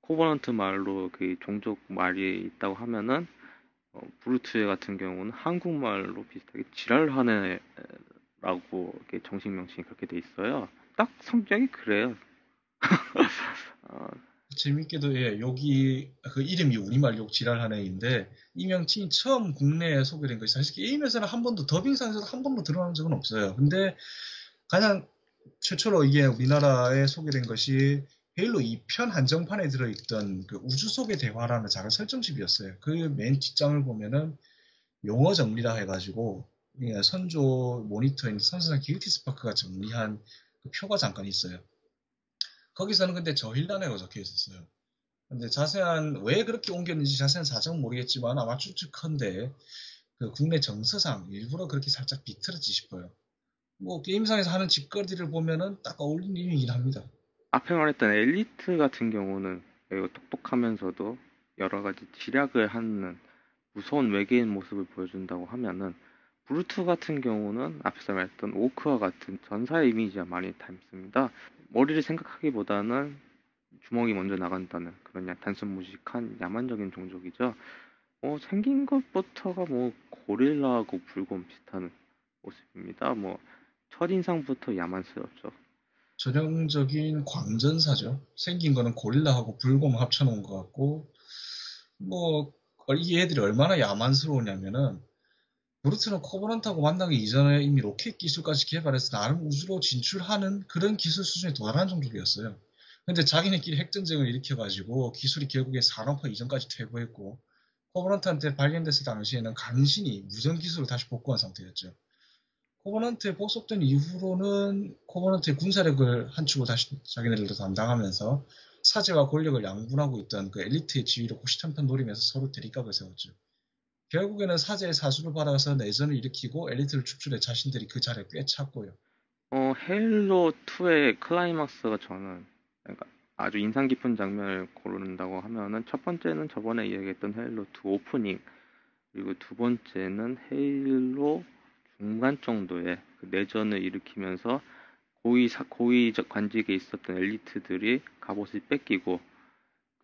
코버넌트 말로 그 종족 말이 있다고 하면은 어, 브루트 같은 경우는 한국말로 비슷하게 지랄하네 라고 정식 명칭이 그렇게 돼 있어요. 딱 성격이 그래요. (laughs) 어, 재밌게도 예, 여기 그 이름이 우리말 욕 지랄하는 애인데 이 명칭이 처음 국내에 소개된 것이 사실 게임에서는 한 번도 더빙상에서도 한 번도 드러난 적은 없어요. 근데 가장 최초로 이게 우리나라에 소개된 것이 헤일로 2편 한정판에 들어있던 그 우주 속의 대화라는 작은 설정집이었어요. 그 맨 뒷장을 보면은 용어 정리라 해가지고 선조 모니터인 선수상 기르티 스파크가 정리한 그 표가 잠깐 있어요. 거기서는 근데 저힐란이라고 적혀 있었어요. 근데 자세한 왜 그렇게 옮겼는지 자세한 사정은 모르겠지만 아마 추측컨대 그 국내 정서상 일부러 그렇게 살짝 비틀었지 싶어요. 뭐 게임상에서 하는 짓거리를 보면은 딱 어울리는 이름이긴 합니다. 앞에 말했던 엘리트 같은 경우는 매우 똑똑하면서도 여러 가지 지략을 하는 무서운 외계인 모습을 보여준다고 하면은 브루트 같은 경우는 앞에서 말했던 오크와 같은 전사의 이미지와 많이 닮습니다. 머리를 생각하기보다는 주먹이 먼저 나간다는 그런 단순 무식한 야만적인 종족이죠. 뭐 생긴 것부터가 뭐 고릴라하고 불곰 비슷한 모습입니다. 뭐 첫인상부터 야만스럽죠. 전형적인 광전사죠. 생긴 거는 고릴라하고 불곰 합쳐놓은 것 같고 뭐 이 애들이 얼마나 야만스러우냐면은 브루트는 코버넌트하고 만나기 이전에 이미 로켓 기술까지 개발해서 나름 우주로 진출하는 그런 기술 수준에 도달한 정도였어요. 근데 자기네끼리 핵전쟁을 일으켜가지고 기술이 결국에 산업화 이전까지 퇴보했고 코버넌트한테 발견됐을 당시에는 간신히 무전 기술을 다시 복구한 상태였죠. 코버넌트에 복속된 이후로는 코버넌트의 군사력을 한 축으로 다시 자기네들도 담당하면서 사제와 권력을 양분하고 있던 그 엘리트의 지위를 호시탐탐 노리면서 서로 대립각을 세웠죠. 결국에는 사제의 사수를 받아서 내전을 일으키고 엘리트를 축출해 자신들이 그 자리에 꽤 찼고요. 어, 헤일로 2의 클라이막스가 저는 그러니까 아주 인상 깊은 장면을 고른다고 하면은 첫 번째는 저번에 이야기했던 헤일로 2 오프닝 그리고 두 번째는 헤일로 중간 정도의 그 내전을 일으키면서 고위 사, 고위 관직에 있었던 엘리트들이 갑옷을 뺏기고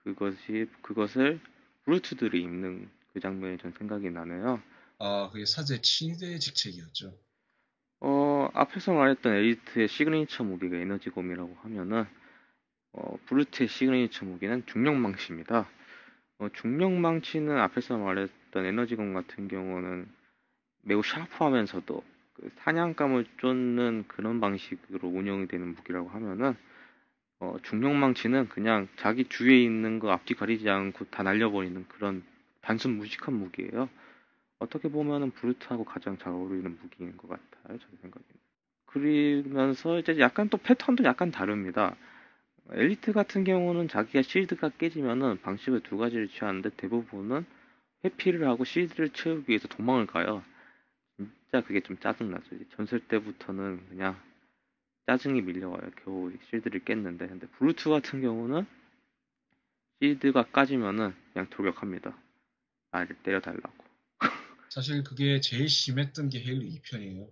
그것이 그것을 브루트들이 입는 그 장면이 전 생각이 나네요. 아, 그게 사제 친위대 직책이었죠. 어, 앞에서 말했던 에리트의 시그니처 무기가 에너지검이라고 하면은, 어, 브루트의 시그니처 무기는 중력망치입니다. 어, 중력망치는 앞에서 말했던 에너지검 같은 경우는 매우 샤프하면서도 그 사냥감을 쫓는 그런 방식으로 운영이 되는 무기라고 하면은, 어, 중력망치는 그냥 자기 주위에 있는 거 앞뒤 가리지 않고 다 날려버리는 그런 단순 무식한 무기예요. 어떻게 보면은 브루트하고 가장 잘 어울리는 무기인 것 같아요. 제 생각에는. 그러면서 이제 약간 또 패턴도 약간 다릅니다. 엘리트 같은 경우는 자기가 실드가 깨지면은 방식을 두 가지를 취하는데 대부분은 회피를 하고 실드를 채우기 위해서 도망을 가요. 진짜 그게 좀 짜증나죠. 전설 때부터는 그냥 짜증이 밀려와요. 겨우 실드를 깼는데. 근데 브루트 같은 경우는 실드가 까지면은 그냥 돌격합니다. 나를 때려달라고. 사실 그게 제일 심했던 게 헤일로 2편이에요.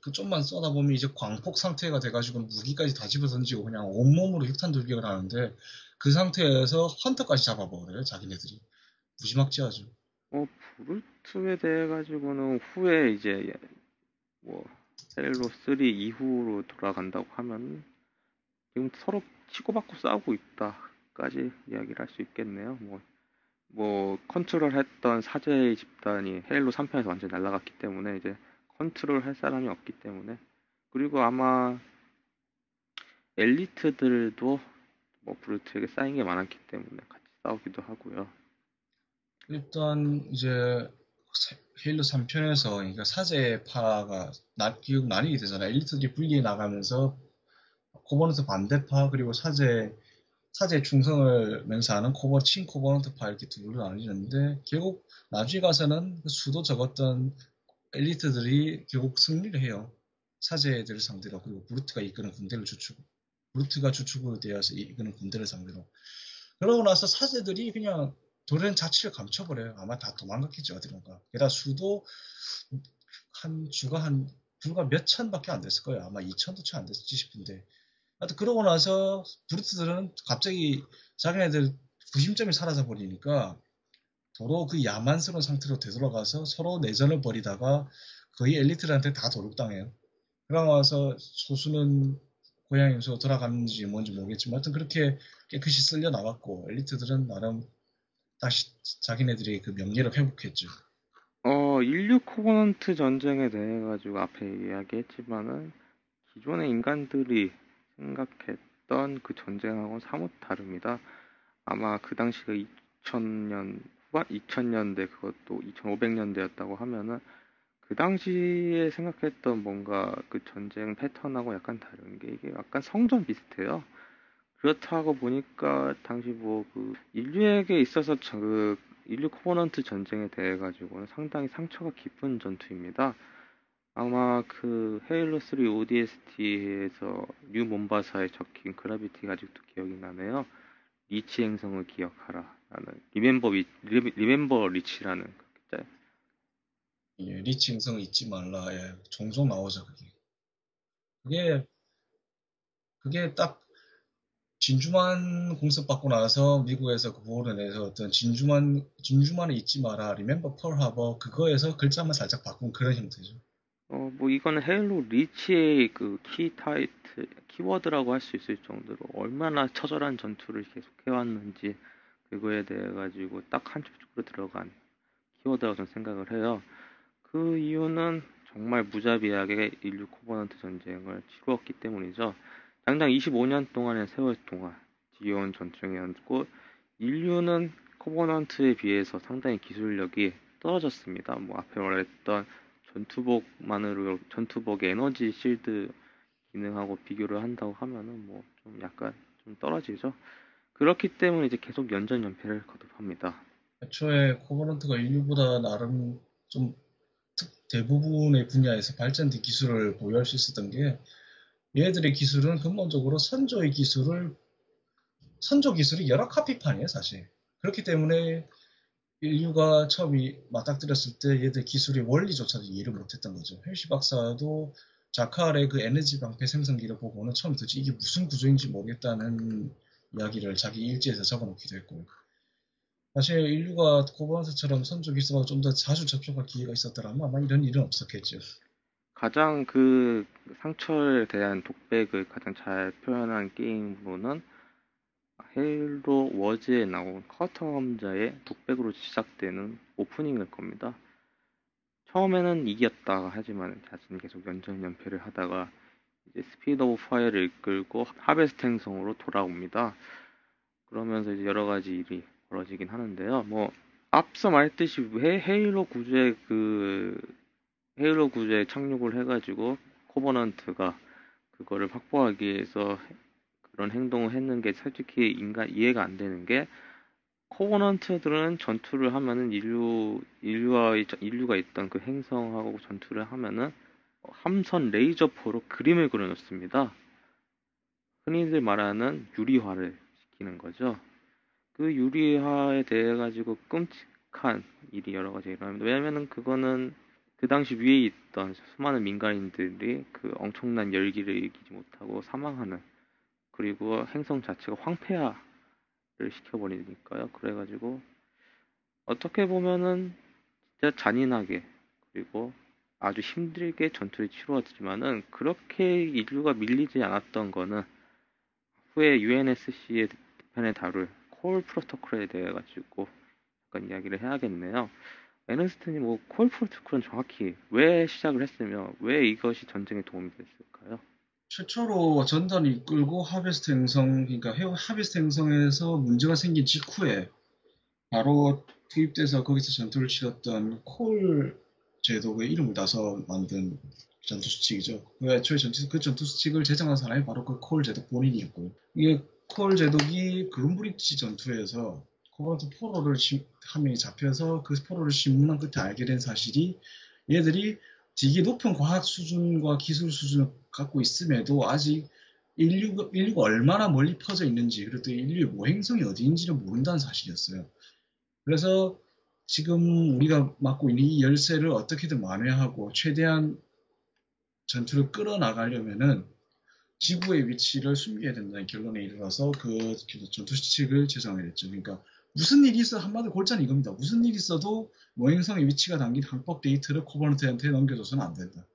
그 좀만 쏘다 보면 이제 광폭 상태가 돼가지고 무기까지 다 집어 던지고 그냥 온몸으로 흉탄 돌격을 하는데 그 상태에서 헌터까지 잡아버려요 자기네들이 무지막지하죠. 어 브루트에 대해 가지고는 후에 이제 뭐 헤일로 3 이후로 돌아간다고 하면 지금 서로 치고받고 싸우고 있다까지 이야기를 할 수 있겠네요. 뭐 뭐 컨트롤 했던 사제의 집단이 헤일로 3편에서 완전 날라갔기 때문에 이제 컨트롤 할 사람이 없기 때문에 그리고 아마 엘리트들도 뭐 브루트에게 쌓인 게 많았기 때문에 같이 싸우기도 하고요. 일단 이제 헤일로 3편에서 그러니까 사제 파가 나, 결국 나뉘게 되잖아. 엘리트들이 분리해 나가면서 코버넌트 반대파 그리고 사제 사제 충성을 맹세하는 코버, 친 코버넌트파 이렇게 둘로 나뉘는데 결국 나중에 가서는 그 수도 적었던 엘리트들이 결국 승리를 해요. 사제들을 상대로 그리고 브루트가 이끄는 군대를 주축 브루트가 주축으로 되어서 이끄는 군대를 상대로 그러고 나서 사제들이 그냥 도련 자취를 감춰버려요. 아마 다 도망갔겠죠 어디론가. 게다가 수도 한 주가 한 불과 몇 천밖에 안 됐을 거예요. 아마 2천도 채 안 됐을지 싶은데 하여튼 그러고 나서 브루트들은 갑자기 자기네들 구심점이 사라져 버리니까 도로 그 야만스러운 상태로 되돌아가서 서로 내전을 벌이다가 거의 엘리트들한테 다 도륙당해요. 그러고 나서 소수는 고향 임수로 돌아갔는지 뭔지 모르겠지만 하여튼 그렇게 깨끗이 쓸려 나갔고 엘리트들은 나름 다시 자기네들이 그 명예를 회복했죠. 어, 인류 코버넌트 전쟁에 대해 가지고 앞에 이야기했지만은 기존의 인간들이 생각했던 그 전쟁하고는 사뭇 다릅니다. 아마 그 당시가 2000년 후반 2000년대 그것도 2500년대였다고 하면은 그 당시에 생각했던 뭔가 그 전쟁 패턴하고 약간 다른 게 이게 약간 성전 비슷해요. 그렇다고 보니까 당시 뭐 그 인류에게 있어서 그 인류 코버넌트 전쟁에 대해 가지고는 상당히 상처가 깊은 전투입니다. 아마 그 헤일로 3 ODST에서 뉴 몬바사에 적힌 graffiti가 아직도 기억이 나네요. 리치 행성을 기억하라 라는 Remember Re, Remember Reach라는 그 글자. 예, 리치 행성을 잊지 말라. 예, 종종 나오죠 그게. 그게 그게 딱 진주만 공습받고 나서 미국에서 그 부분에 대해서 어떤 진주만 진주만을 잊지 마라 Remember Pearl Harbor 그거에서 글자만 살짝 바꾼 그런 형태죠. 어 뭐 이거는 헤일로 리치의 그 키 타이틀 키워드라고 할 수 있을 정도로 얼마나 처절한 전투를 계속 해왔는지 그거에 대해 가지고 딱 함축적으로 들어간 키워드라고 저는 생각을 해요. 그 이유는 정말 무자비하게 인류 코버넌트 전쟁을 치루었기 때문이죠. 당장 25년 동안의 세월 동안 지겨운 전쟁이었고 인류는 코버넌트에 비해서 상당히 기술력이 떨어졌습니다. 뭐 앞에 말했던 전투복만으로 전투복 에너지 shield 기능하고 비교를 한다고 하면은 뭐 좀 약간 좀 떨어지죠. 그렇기 때문에 이제 계속 연전 연패를 거듭합니다. 애초에 코버넌트가 인류보다 나름 좀 대부분의 분야에서 발전된 기술을 보유할 수 있었던 게 얘들의 기술은 근본적으로 선조의 기술을 선조 기술이 여러 카피판이에요 사실 그렇기 때문에 인류가 처음에 맞닥뜨렸을 때 얘들 기술의 원리조차도 이해를 못했던 거죠. 헬시 박사도 자칼의 그 에너지 방패 생성기를 보고는 처음부터 이게 무슨 구조인지 모르겠다는 이야기를 자기 일지에서 적어놓기도 했고요 사실 인류가 고버넌트처럼 선조 기술과 좀더 자주 접촉할 기회가 있었더라면 아마 이런 일은 없었겠죠. 가장 그 상처에 대한 독백을 가장 잘 표현한 게임으로는 헤일로 워즈에 나온 커터 함자의 독백으로 시작되는 오프닝일 겁니다. 처음에는 이겼다 하지만 자신이 계속 연전 연패를 하다가 이제 Spirit of Fire를 이끌고 하베스트 행성으로 돌아옵니다. 그러면서 이제 여러 가지 일이 벌어지긴 하는데요. 뭐 앞서 말했듯이 왜 헤일로 구조의 그 헤일로 구조에 착륙을 해가지고 코버넌트가 그거를 확보하기 위해서 그런 행동을 했는 게 솔직히 인간 이해가 안 되는 게 코버넌트들은 전투를 하면은 인류 인류와 인류가 있던 그 행성하고 전투를 하면은 함선 레이저포로 그림을 그려놓습니다. 흔히들 말하는 유리화를 시키는 거죠. 그 유리화에 대해 가지고 끔찍한 일이 여러 가지 일어납니다. 왜냐면은 그거는 그 당시 위에 있던 수많은 민간인들이 그 엄청난 열기를 이기지 못하고 사망하는 그리고 행성 자체가 황폐화를 시켜버리니까요. 그래가지고 어떻게 보면은 진짜 잔인하게 그리고 아주 힘들게 전투를 치루었지만은 그렇게 인류가 밀리지 않았던 거는 후에 UNSC의 편에 다룰 콜 프로토콜에 대해 가지고 약간 이야기를 해야겠네요. 에너스트님, 뭐, 콜 프로토콜은 정확히 왜 시작을 했으며, 왜 이것이 전쟁에 도움이 됐을까요? 최초로 전단을 이끌고 하베스트 행성, 그러니까 하베스트 행성에서 문제가 생긴 직후에 바로 투입돼서 거기서 전투를 치렀던 콜 제독의 이름을 따서 만든 전투 수칙이죠. 그 애초에 전투, 그 전투 수칙을 제정한 사람이 바로 그 콜 제독 본인이었고요. 이게 콜 제독이 그룬브리지 전투에서 코바트 포로를 한 명이 잡혀서 그 포로를 신문한 끝에 알게 된 사실이 얘들이 되게 높은 과학 수준과 기술 수준을 갖고 있음에도 아직 인류가, 인류가 얼마나 멀리 퍼져 있는지 그리고 또 인류의 모행성이 어디인지를 모른다는 사실이었어요. 그래서 지금 우리가 맡고 있는 이 열쇠를 어떻게든 만회하고 최대한 전투를 끌어나가려면은 지구의 위치를 숨겨야 된다는 결론에 이르러서 그 전투 수칙을 제정하게 됐죠. 그러니까 무슨 일이 있어 한마디로 골자는 이겁니다. 무슨 일이 있어도 모행성의 위치가 담긴 항법 데이터를 코버넌트한테 넘겨줘서는 안 된다.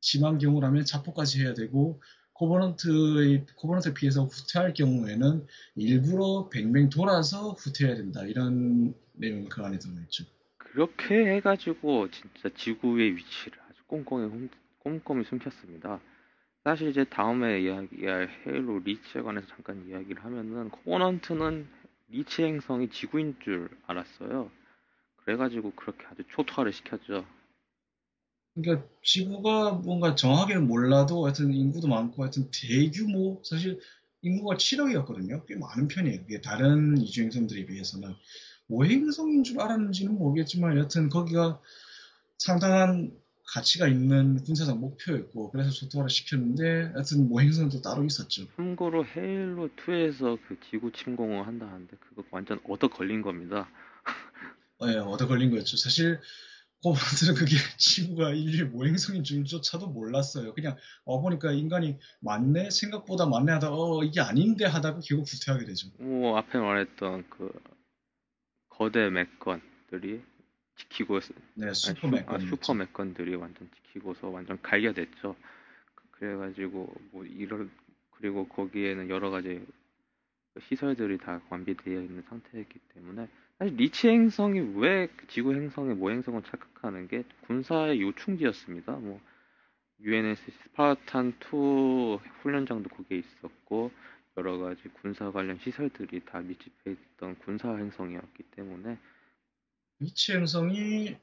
심한 경우라면 자폭까지 해야 되고 코버넌트의 코버넌트 피해서 후퇴할 경우에는 일부러 뱅뱅 돌아서 후퇴해야 된다 이런 내용이 그 안에 들어있죠. 그렇게 해가지고 진짜 지구의 위치를 아주 꼼꼼히 꼼꼼히 숨겼습니다. 사실 이제 다음에 이야기할 헤일로 리치에 관해서 잠깐 이야기를 하면은 코버넌트는 리치 행성이 지구인 줄 알았어요. 그래가지고 그렇게 아주 초토화를 시켰죠. 그러니까 지구가 뭔가 정확하게는 몰라도 하여튼 인구도 많고 하여튼 대규모 사실 인구가 7억이었거든요. 꽤 많은 편이에요. 그게 다른 이주 행성들에 비해서는 모행성인 줄 알았는지는 모르겠지만 여튼 거기가 상당한 가치가 있는 군사적 목표였고 그래서 초토화를 시켰는데 하여튼 모행성도 따로 있었죠. 참고로 헤일로 2에서 그 지구 침공을 한다는데 그거 완전 얻어 걸린 겁니다. 네, 얻어 걸린 거였죠. 사실 코버넌트는 그게 (laughs) 지구가 인류의 모행성인 줄조차도 몰랐어요. 그냥 어 보니까 인간이 많네 생각보다 많네 하다 어 이게 아닌데 하다가 결국 후퇴하게 되죠. 뭐 앞에 말했던 그 거대 MAC건들이 지키고 네 슈퍼 아, 슈퍼 MAC건들이 완전 지키고서 완전 갈겨댔죠. 그래가지고 뭐 이런 그리고 거기에는 여러 가지 시설들이 다 완비되어 있는 상태였기 때문에 사실 리치 행성이 왜 지구 행성의 모행성을 착각하는 게 군사의 요충지였습니다. 뭐 UNSC 스파르탄 2 훈련장도 거기에 있었고 여러 가지 군사 관련 시설들이 다 밀집해 있던 군사 행성이었기 때문에 리치 행성이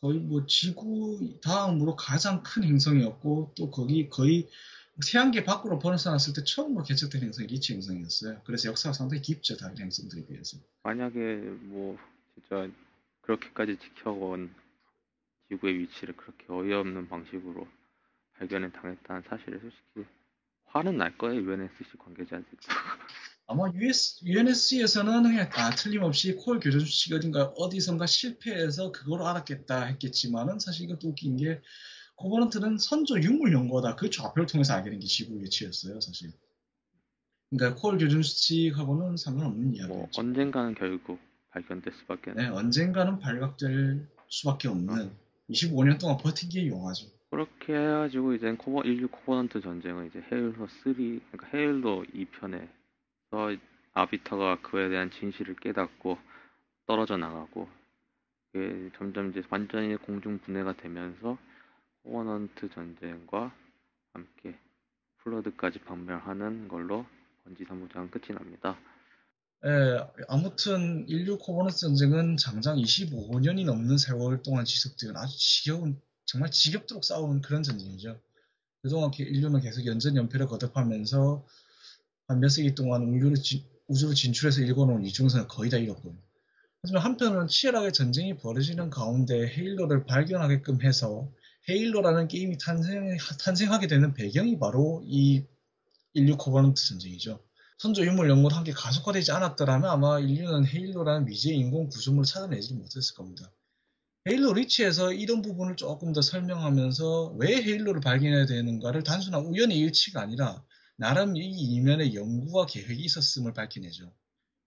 거의 뭐 지구 다음으로 가장 큰 행성이었고 또 거기 거의 태양계 밖으로 벗어났을 때 처음으로 개척된 행성이 리치 행성이었어요. 그래서 역사가 상당히 깊죠 다른 행성들에 비해서. 만약에 뭐 진짜 그렇게까지 지켜온 지구의 위치를 그렇게 어이없는 방식으로 발견을 당했다는 사실을 솔직히 화는 날 거예요 UNSC 관계자들. (laughs) 아마 US, UNSC에서는 그냥 다 틀림없이 콜 교전 수칙 어딘가 어디선가 실패해서 그걸 알았겠다 했겠지만은 사실 이것도 웃긴 게 코버넌트는 선조 유물 연구하다 그 좌표를 통해서 알게 된 게 지구 위치였어요 사실. 그러니까 콜 교전 수칙하고는 상관없는 이야기죠. 뭐 언젠가는 결국 발견될 수밖에. 네, 언젠가는 발각될 수밖에 없는 어. 25년 동안 버티기에 용하죠. 그렇게 해가지고 이제 코버 인류 코버넌트 전쟁은 이제 헤일로 3 그러니까 헤일로 2편에서 아비터가 그에 대한 진실을 깨닫고 떨어져 나가고 점점 이제 완전히 공중 분해가 되면서 코버넌트 전쟁과 함께 플러드까지 박멸하는 걸로 번지 3부작은 끝이 납니다. 예, 아무튼 인류 코버넌트 전쟁은 장장 25년이 넘는 세월 동안 지속되는 아주 지겨운 정말 지겹도록 싸운 그런 전쟁이죠. 그동안 인류는 계속 연전 연패를 거듭하면서 한 몇 세기 동안 우주로, 진, 우주로 진출해서 일궈놓은 이주성을 거의 다 잃었고요. 하지만 한편으로는 치열하게 전쟁이 벌어지는 가운데 헤일로를 발견하게끔 해서 헤일로라는 게임이 탄생, 탄생하게 되는 배경이 바로 이 인류 코버넌트 전쟁이죠. 선조 유물 연구를 함께 가속화되지 않았더라면 아마 인류는 헤일로라는 미지의 인공 구조물을 찾아내지 못했을 겁니다. 헤일로 리치에서 이런 부분을 조금 더 설명하면서 왜 헤일로를 발견해야 되는가를 단순한 우연의 일치가 아니라 나름 이 이면에 연구와 계획이 있었음을 밝혀내죠.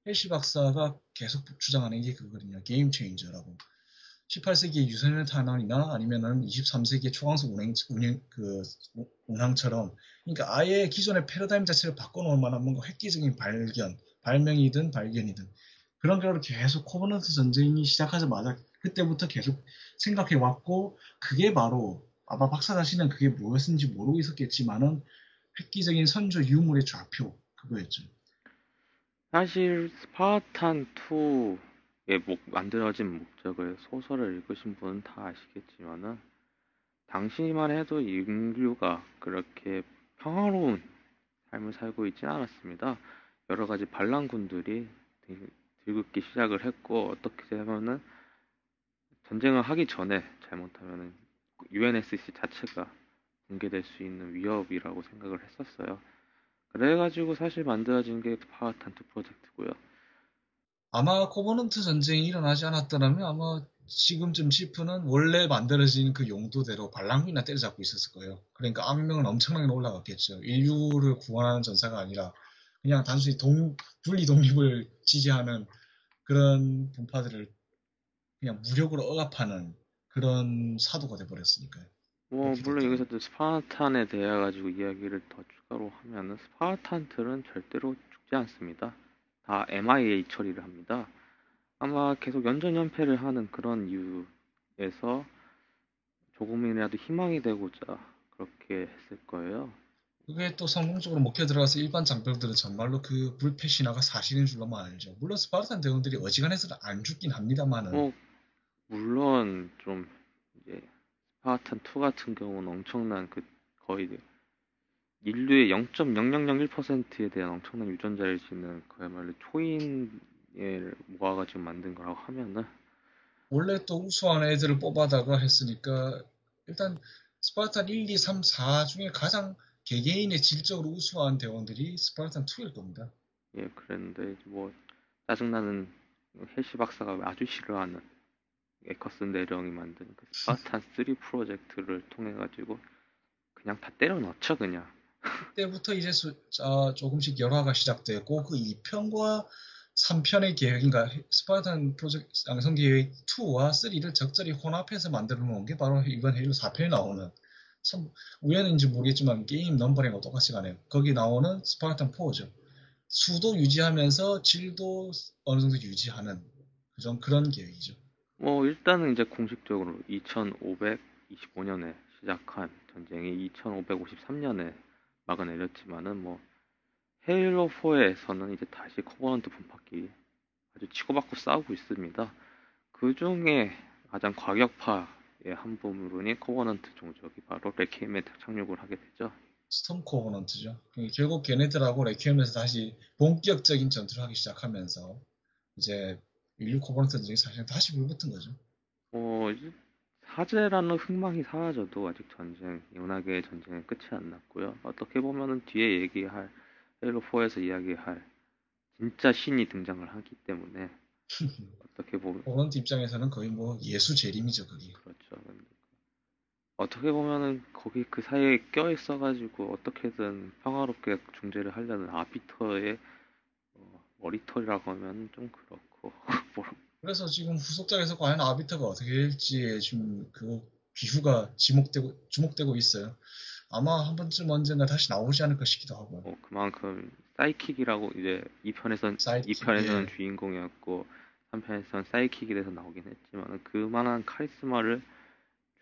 헬시 박사가 계속 주장하는 게 그거거든요. game changer라고. 18세기의 유선형 탄환이나 아니면은 23세기의 초광속 운행, 운행, 그, 운항처럼, 그러니까 아예 기존의 패러다임 자체를 바꿔놓을 만한 뭔가 획기적인 발견, 발명이든 발견이든, 그런 거를 계속 코버넌트 전쟁이 시작하자마자 그때부터 계속 생각해 왔고 그게 바로 아마 박사 자신은 그게 무엇인지 모르고 있었겠지만은 획기적인 선조 유물의 좌표 그거였죠. 사실 스파탄 2의 목, 만들어진 목적을 소설을 읽으신 분은 다 아시겠지만은 당시만 해도 인류가 그렇게 평화로운 삶을 살고 있지는 않았습니다. 여러 가지 반란군들이 들끓기 시작을 했고 어떻게 되면은 전쟁을 하기 전에 잘못하면 UNSC 자체가 붕괴될 수 있는 위협이라고 생각을 했었어요. 그래가지고 사실 만들어진 게 파워탄2 프로젝트고요. 아마 코버넌트 전쟁이 일어나지 않았더라면 아마 지금쯤 시프는 원래 만들어진 그 용도대로 발랑이나 때려잡고 있었을 거예요. 그러니까 악명은 엄청나게 올라갔겠죠. 인류를 구원하는 전사가 아니라 그냥 단순히 동, 분리 독립을 지지하는 그런 분파들을 그냥 무력으로 억압하는 그런 사도가 돼버렸으니까요. 뭐 물론. 여기서도 스파르탄에 대해 가지고 이야기를 더 추가로 하면은 스파르탄들은 절대로 죽지 않습니다. 다 MIA 처리를 합니다. 아마 계속 연전 연패를 하는 그런 이유에서 조금이라도 희망이 되고자 그렇게 했을 거예요. 그게 또 성공적으로 먹혀 들어가서 일반 장병들은 정말로 그 불패 신화가 사실인 줄로만 알죠. 물론 스파르탄 대원들이 어지간해서는 안 죽긴 합니다만은 뭐 물론 좀 이제 스파르탄 2 같은 경우는 엄청난 그 거의 인류의 0.0001%에 대한 엄청난 유전자를 지닌 그야말로 초인을 모아가지고 만든 거라고 하면은 원래 또 우수한 애들을 뽑아다가 했으니까 일단 스파르탄 1, 2, 3, 4 중에 가장 개개인의 질적으로 우수한 대원들이 스파르탄 2일 겁니다. 예 그랬는데 뭐 짜증나는 헬시 박사가 아주 싫어하는 에커슨 대령이 만든 그 스파르탄 3 프로젝트를 통해 가지고 그냥 다 때려 넣죠 그냥 그때부터 이제 수- 아, 조금씩 열화가 시작되고 그 2편과 3편의 계획인가 스파르탄 프로젝트 양성 계획 2와 3를 적절히 혼합해서 만들어 놓은 게 바로 이번 헤일로 4편에 나오는 참 우연인지 모르겠지만 게임 넘버링과 똑같이 가네요. 거기 나오는 스파르탄 4죠. 수도 유지하면서 질도 어느 정도 유지하는 그런 계획이죠. 뭐 일단은 이제 공식적으로 2525년에 시작한 전쟁이 2553년에 막을 내렸지만은 뭐 헤일로 4에서는 이제 다시 코버넌트 분파끼리 아주 치고받고 싸우고 있습니다. 그 중에 가장 과격파의 한 부분이 코버넌트 종족이 바로 레퀴엠에 착륙을 하게 되죠. 스톰 코버넌트죠. 결국 걔네들하고 레퀴엠에서 다시 본격적인 전투를 하기 시작하면서 이제 인류 코버넌트들이 사실 다시 불붙은 거죠. 뭐 이제 사제라는 흥망이 사라져도 아직 전쟁, 은하계의 전쟁은 끝이 안 났고요. 어떻게 보면은 뒤에 얘기할 헤일로 4에서 이야기할 진짜 신이 등장을 하기 때문에 (laughs) 어떻게 보면 코버넌트 입장에서는 거의 뭐 예수 재림이죠, 그게. 그렇죠. 어떻게 보면은 거기 그 사이에 껴 있어가지고 어떻게든 평화롭게 중재를 하려는 아비터의 어, 머리털이라고 하면 좀 그렇고 (laughs) 뭐 그래서 지금 후속작에서 과연 아비터가 어떻게 될지에 지금 그 비후가 지목되고 주목되고 있어요. 아마 한 번쯤 언젠가 다시 나오지 않을까 싶기도 하고요. 어, 그만큼 사이킥이라고 이제 2편에선 사이킥, 2편에서는 예. 주인공이었고 3편에서는 사이킥이 돼서 나오긴 했지만 그만한 카리스마를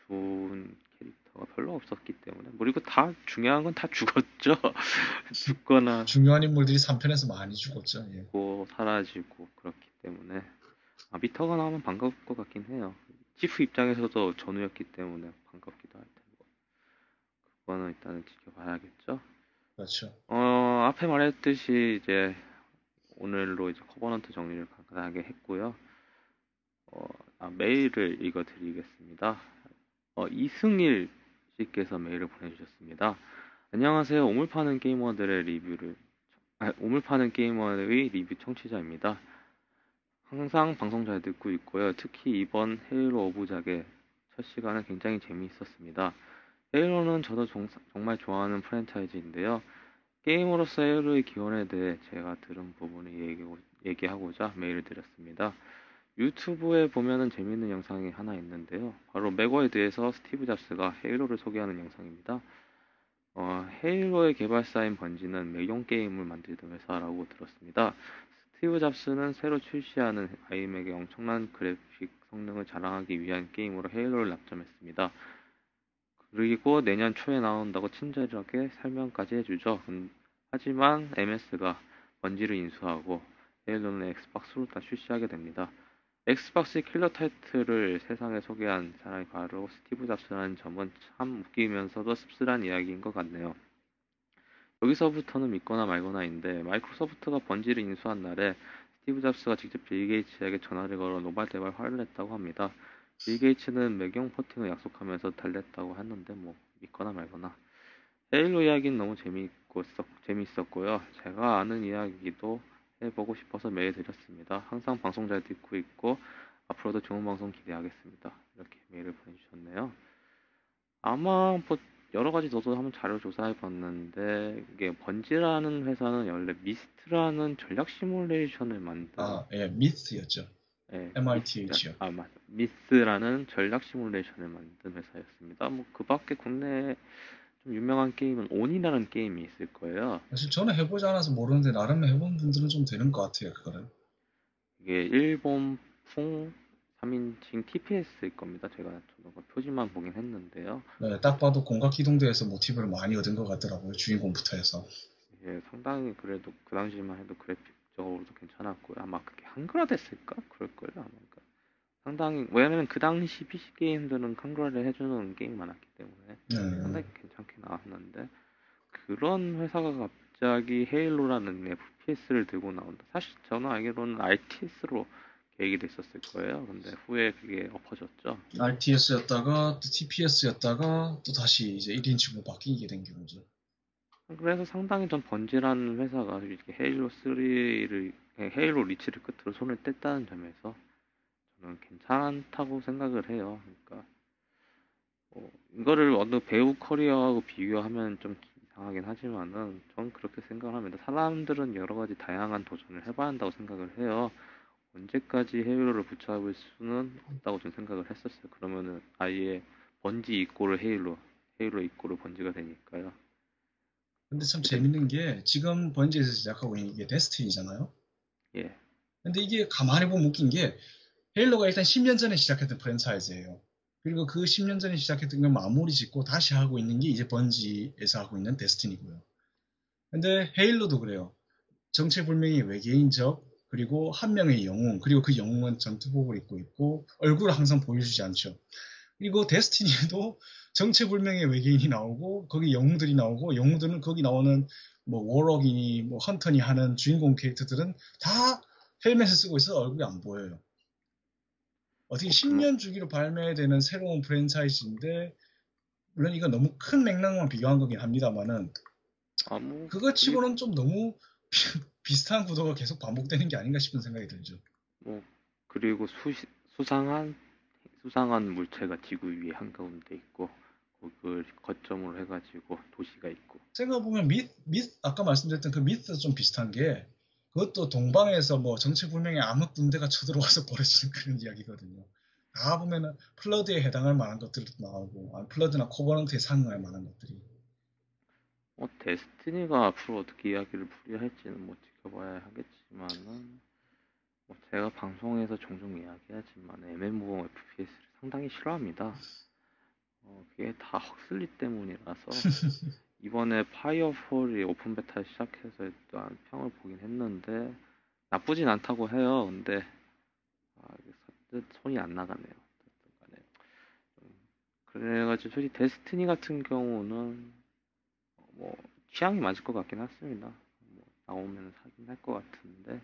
준 캐릭터가 별로 없었기 때문에 뭐 그리고 다 중요한 건 다 죽었죠 (laughs) 죽거나 중요한 인물들이 3편에서 많이 죽었죠. 예. 고 사라지고 그렇기 때문에 아비터가 나오면 반가울 것 같긴 해요 치프 입장에서도 전우였기 때문에 반갑기도 할 테고 그거는 일단은 지켜봐야겠죠 그렇죠. 어, 앞에 말했듯이 이제 오늘로 이제 커버넌트 정리를 간단하게 했고요. 어, 아, 메일을 읽어드리겠습니다. 어, 이승일 씨께서 메일을 보내주셨습니다. 안녕하세요. 오물 파는 게이머들의 리뷰를 아, 오물 파는 게이머의 리뷰 청취자입니다. 항상 방송 잘 듣고 있고요. 특히 이번 헤일로 오브작의 첫 시간은 굉장히 재미있었습니다. 헤일로는 저도 정, 정말 좋아하는 프랜차이즈인데요. 게임으로서 헤일로의 기원에 대해 제가 들은 부분을 얘기, 얘기하고자 메일을 드렸습니다. 유튜브에 보면은 재밌는 영상이 하나 있는데요. 바로 맥월드에서 스티브 잡스가 헤일로를 소개하는 영상입니다. 어, 헤일로의 개발사인 번지는 맥용 게임을 만들던 회사라고 들었습니다. 스티브 잡스는 새로 출시하는 아이맥의 엄청난 그래픽 성능을 자랑하기 위한 게임으로 헤일로를 낙점했습니다. 그리고 내년 초에 나온다고 친절하게 설명까지 해주죠. 음, 하지만 MS가 번지를 인수하고 헤일로는 엑스박스로 다 출시하게 됩니다. 엑스박스의 킬러 타이틀을 세상에 소개한 사람이 바로 스티브 잡스라는 점은 참 웃기면서도 씁쓸한 이야기인 것 같네요. 여기서부터는 믿거나 말거나인데 마이크로소프트가 번지를 인수한 날에 스티브 잡스가 직접 빌 게이츠에게 전화를 걸어 노발대발 화를 냈다고 합니다. 빌 게이츠는 맥용 porting을 약속하면서 달랬다고 했는데 뭐 믿거나 말거나 헤일로 이야기는 너무 재미있고 재미있었고요. 제가 아는 이야기도 해보고 싶어서 메일 드렸습니다. 항상 방송 잘 듣고 있고 앞으로도 좋은 방송 기대하겠습니다. 이렇게 메일을 보내주셨네요. 아마 뭐 여러 가지 저도 한번 자료 조사해 봤는데 이게 번지라는 회사는 원래 미스트라는 전략 시뮬레이션을 만든 아, 예, 미스였죠. 예, MITH요. 아 맞아 미스라는 전략 시뮬레이션을 만든 회사였습니다. 뭐 그 밖에 국내에 좀 유명한 게임은 온이라는 게임이 있을 거예요. 사실 저는 해보지 않아서 모르는데 나름 해본 분들은 좀 되는 것 같아요, 그거는. 이게 일본풍 3인칭 TPS일 겁니다. 제가 그 표지만 보긴 했는데요. 네, 딱 봐도 공각 기동대에서 모티브를 많이 얻은 것 같더라고요, 주인공부터 해서. 예, 상당히 그래도 그 당시만 해도 그래픽적으로도 괜찮았고요. 아마 그게 한글화 됐을까? 그럴걸요, 아마. 그러니까 상당히, 왜냐면 그 당시 PC 게임들은 한글화를 해주는 게임이 많았기 때문에 네. 상당히 괜찮게 나왔는데, 그런 회사가 갑자기 헤일로라는 FPS를 들고 나온다. 사실 저는 알기로는 RTS로 계획이 됐었을 거예요. 근데 후에 그게 엎어졌죠. RTS였다가 또 TPS였다가 또 다시 이제 1인칭으로 바뀌게 된 경우죠. 그래서 상당히 전 번지라는 회사가 이렇게 헤일로 3를 헤일로 리치를 끝으로 손을 뗐다는 점에서 저는 괜찮다고 생각을 해요. 그러니까 어, 이거를 어느 배우 커리어하고 비교하면 좀 이상하긴 하지만은 전 그렇게 생각을 합니다. 사람들은 여러 가지 다양한 도전을 해봐야 한다고 생각을 해요. 언제까지 헤일로를 붙잡을 수는 없다고 저는 생각을 했었어요. 그러면은 아예 번지 입고를 헤일로, 헤일로 입고를 번지가 되니까요. 근데 참 재밌는 게 지금 번지에서 제작하고 있는 게 데스티니잖아요. 예. 근데 이게 가만히 보면 웃긴 게 헤일로가 일단 10년 전에 시작했던 프랜차이즈예요. 그리고 그 10년 전에 시작했던 걸 마무리 짓고 다시 하고 있는 게 이제 번지에서 하고 있는 데스티니고요. 근데 헤일로도 그래요. 정체불명의 외계인적 그리고 한 명의 영웅 그리고 그 영웅은 전투복을 입고 있고 얼굴을 항상 보여주지 않죠. 그리고 데스티니도 정체불명의 외계인이 나오고 거기 영웅들이 나오고 영웅들은 거기 나오는 뭐 워럭이니 뭐 헌터니 하는 주인공 캐릭터들은 다 헬멧을 쓰고 있어 얼굴이 안 보여요. 어떻게 10년 주기로 발매되는 새로운 프랜차이즈인데 물론 이거 너무 큰 맥락만 비교한 거긴 합니다만은 아, 뭐, 그거 치고는 좀 너무 비슷한 구도가 계속 반복되는 게 아닌가 싶은 생각이 들죠. 뭐 그리고 수, 수상한 수상한 물체가 지구 위에 한가운데 있고 그걸 거점으로 해가지고 도시가 있고 생각해보면 밋, 밋 아까 말씀드렸던 그 미스 좀 비슷한 게 그것도 동방에서 뭐 정체불명의 암흑 군대가 쳐들어와서 (laughs) 벌어지는 그런 이야기거든요. 다 보면은 플러드에 해당할 만한 것들도 나오고 아니, 플러드나 코버넌트에 상응할 만한 것들이 뭐 데스티니가 앞으로 어떻게 이야기를 풀이할지는 뭐 지켜봐야 하겠지만은 뭐 제가 방송에서 종종 이야기하지만 MMO FPS를 상당히 싫어합니다. 어, 그게 다 헉슬리 때문이라서 (laughs) 이번에 파이어폴이 open beta 시작해서 일단 평을 보긴 했는데 나쁘진 않다고 해요. 근데 아, 손이 안 나가네요. 그래가지고 솔직히 데스티니 같은 경우는 뭐 취향이 맞을 것 같긴 했습니다. 뭐 나오면 사긴 할 것 같은데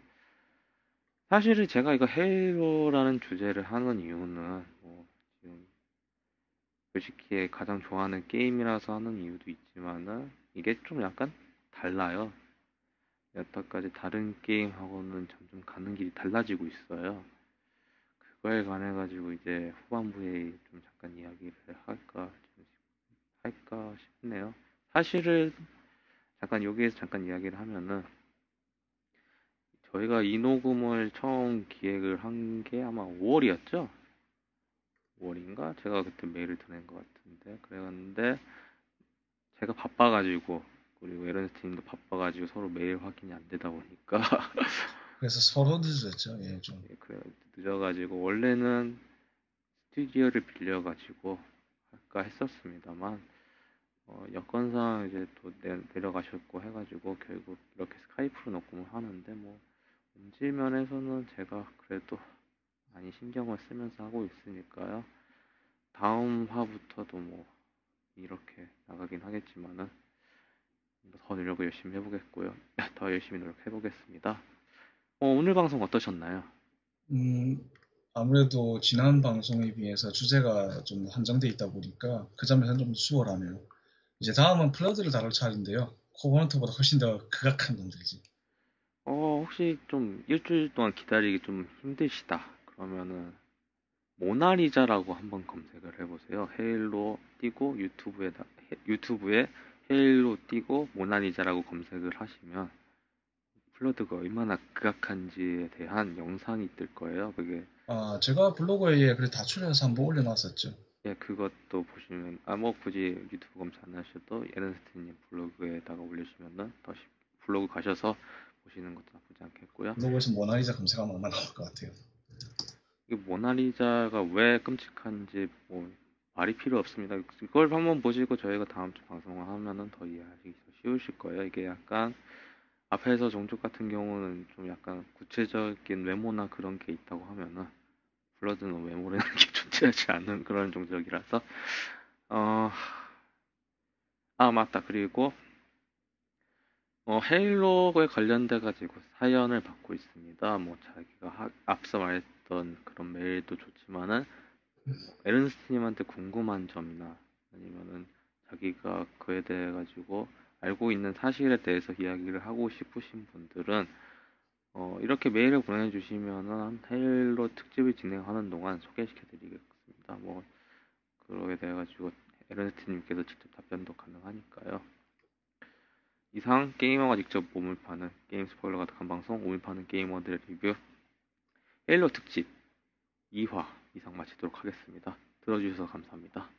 사실은 제가 이거 헤일로라는 주제를 하는 이유는 뭐 지금 솔직히 가장 좋아하는 게임이라서 하는 이유도 있지만은 이게 좀 약간 달라요. 여태까지 다른 게임하고는 점점 가는 길이 달라지고 있어요. 그거에 관해 가지고 이제 후반부에 좀 잠깐 이야기를 할까 할까 싶네요. 사실은 잠깐 여기에서 잠깐 이야기를 하면은 저희가 이 녹음을 처음 기획을 한 게 아마 5월이었죠? 5월인가? 제가 그때 메일을 보낸 것 같은데 그랬는데 제가 바빠가지고 그리고 에런스팀도 바빠가지고 서로 메일 확인이 안 되다 보니까 (laughs) 그래서 서로 늦었죠. 예, 좀. 예, 그래 늦어가지고 원래는 스튜디오를 빌려가지고 할까 했었습니다만 어, 여건상 이제 또 내, 내려가셨고 해가지고 결국 이렇게 스카이프로 녹음을 하는데 뭐 음질 면에서는 제가 그래도 많이 신경을 쓰면서 하고 있으니까요. 다음 화부터도 뭐 이렇게 나가긴 하겠지만은 더 노력을 열심히 해보겠고요. (laughs) 더 열심히 노력해보겠습니다. 어, 오늘 방송 어떠셨나요? 음, 아무래도 지난 방송에 비해서 주제가 좀 한정돼 있다 보니까 그 점에서는 좀 수월하네요. 이제 다음은 플러드를 다룰 차례인데요. 코버넌트보다 훨씬 더 극악한 놈들이지. 어, 혹시 좀 일주일 동안 기다리기 좀 힘드시다. 그러면은 모나리자라고 한번 검색을 해보세요. 헤일로 띄고 유튜브에 유튜브에 헤일로 띄고 모나리자라고 검색을 하시면 플러드가 얼마나 극악한지에 대한 영상이 뜰 거예요. 그게 아, 제가 블로그에 그래 다 추려서 한번 올려놨었죠. 예, 그것도 보시면, 아, 뭐 굳이 유튜브 검사 안 하셔도 에른스트님 블로그에다가 올리시면은 더 쉽- 블로그 가셔서 보시는 것도 나쁘지 않겠고요. 블로그에서 모나리자 검색하면 아마 나올 것 같아요. 이 모나리자가 왜 끔찍한지 뭐 말이 필요 없습니다. 그걸 한번 보시고 저희가 다음 주 방송을 하면은 더 이해하시기 쉬우실 거예요. 이게 약간 앞에서 종족 같은 경우는 좀 약간 구체적인 외모나 그런 게 있다고 하면은 블러드는 외모라는 (laughs) 게 존재하지 않는 그런 종족이라서 어... 아 맞다 그리고 어, 헤일로에 관련돼 가지고 사연을 받고 있습니다. 뭐 자기가 하- 앞서 말했던 그런 메일도 좋지만은 에른스트님한테 궁금한 점이나 아니면은 자기가 그에 대해 가지고 알고 있는 사실에 대해서 이야기를 하고 싶으신 분들은 어, 이렇게 메일을 보내주시면은 헤일로 특집을 진행하는 동안 소개시켜드리겠습니다. 뭐 그거에 대해 가지고 에른스트님께서 직접 답변도 가능하니까요. 이상 게이머가 직접 몸을 파는 게임 스포일러 가득한 방송 몸을 파는 게이머들의 리뷰 헤일로 특집 2화 이상 마치도록 하겠습니다. 들어주셔서 감사합니다.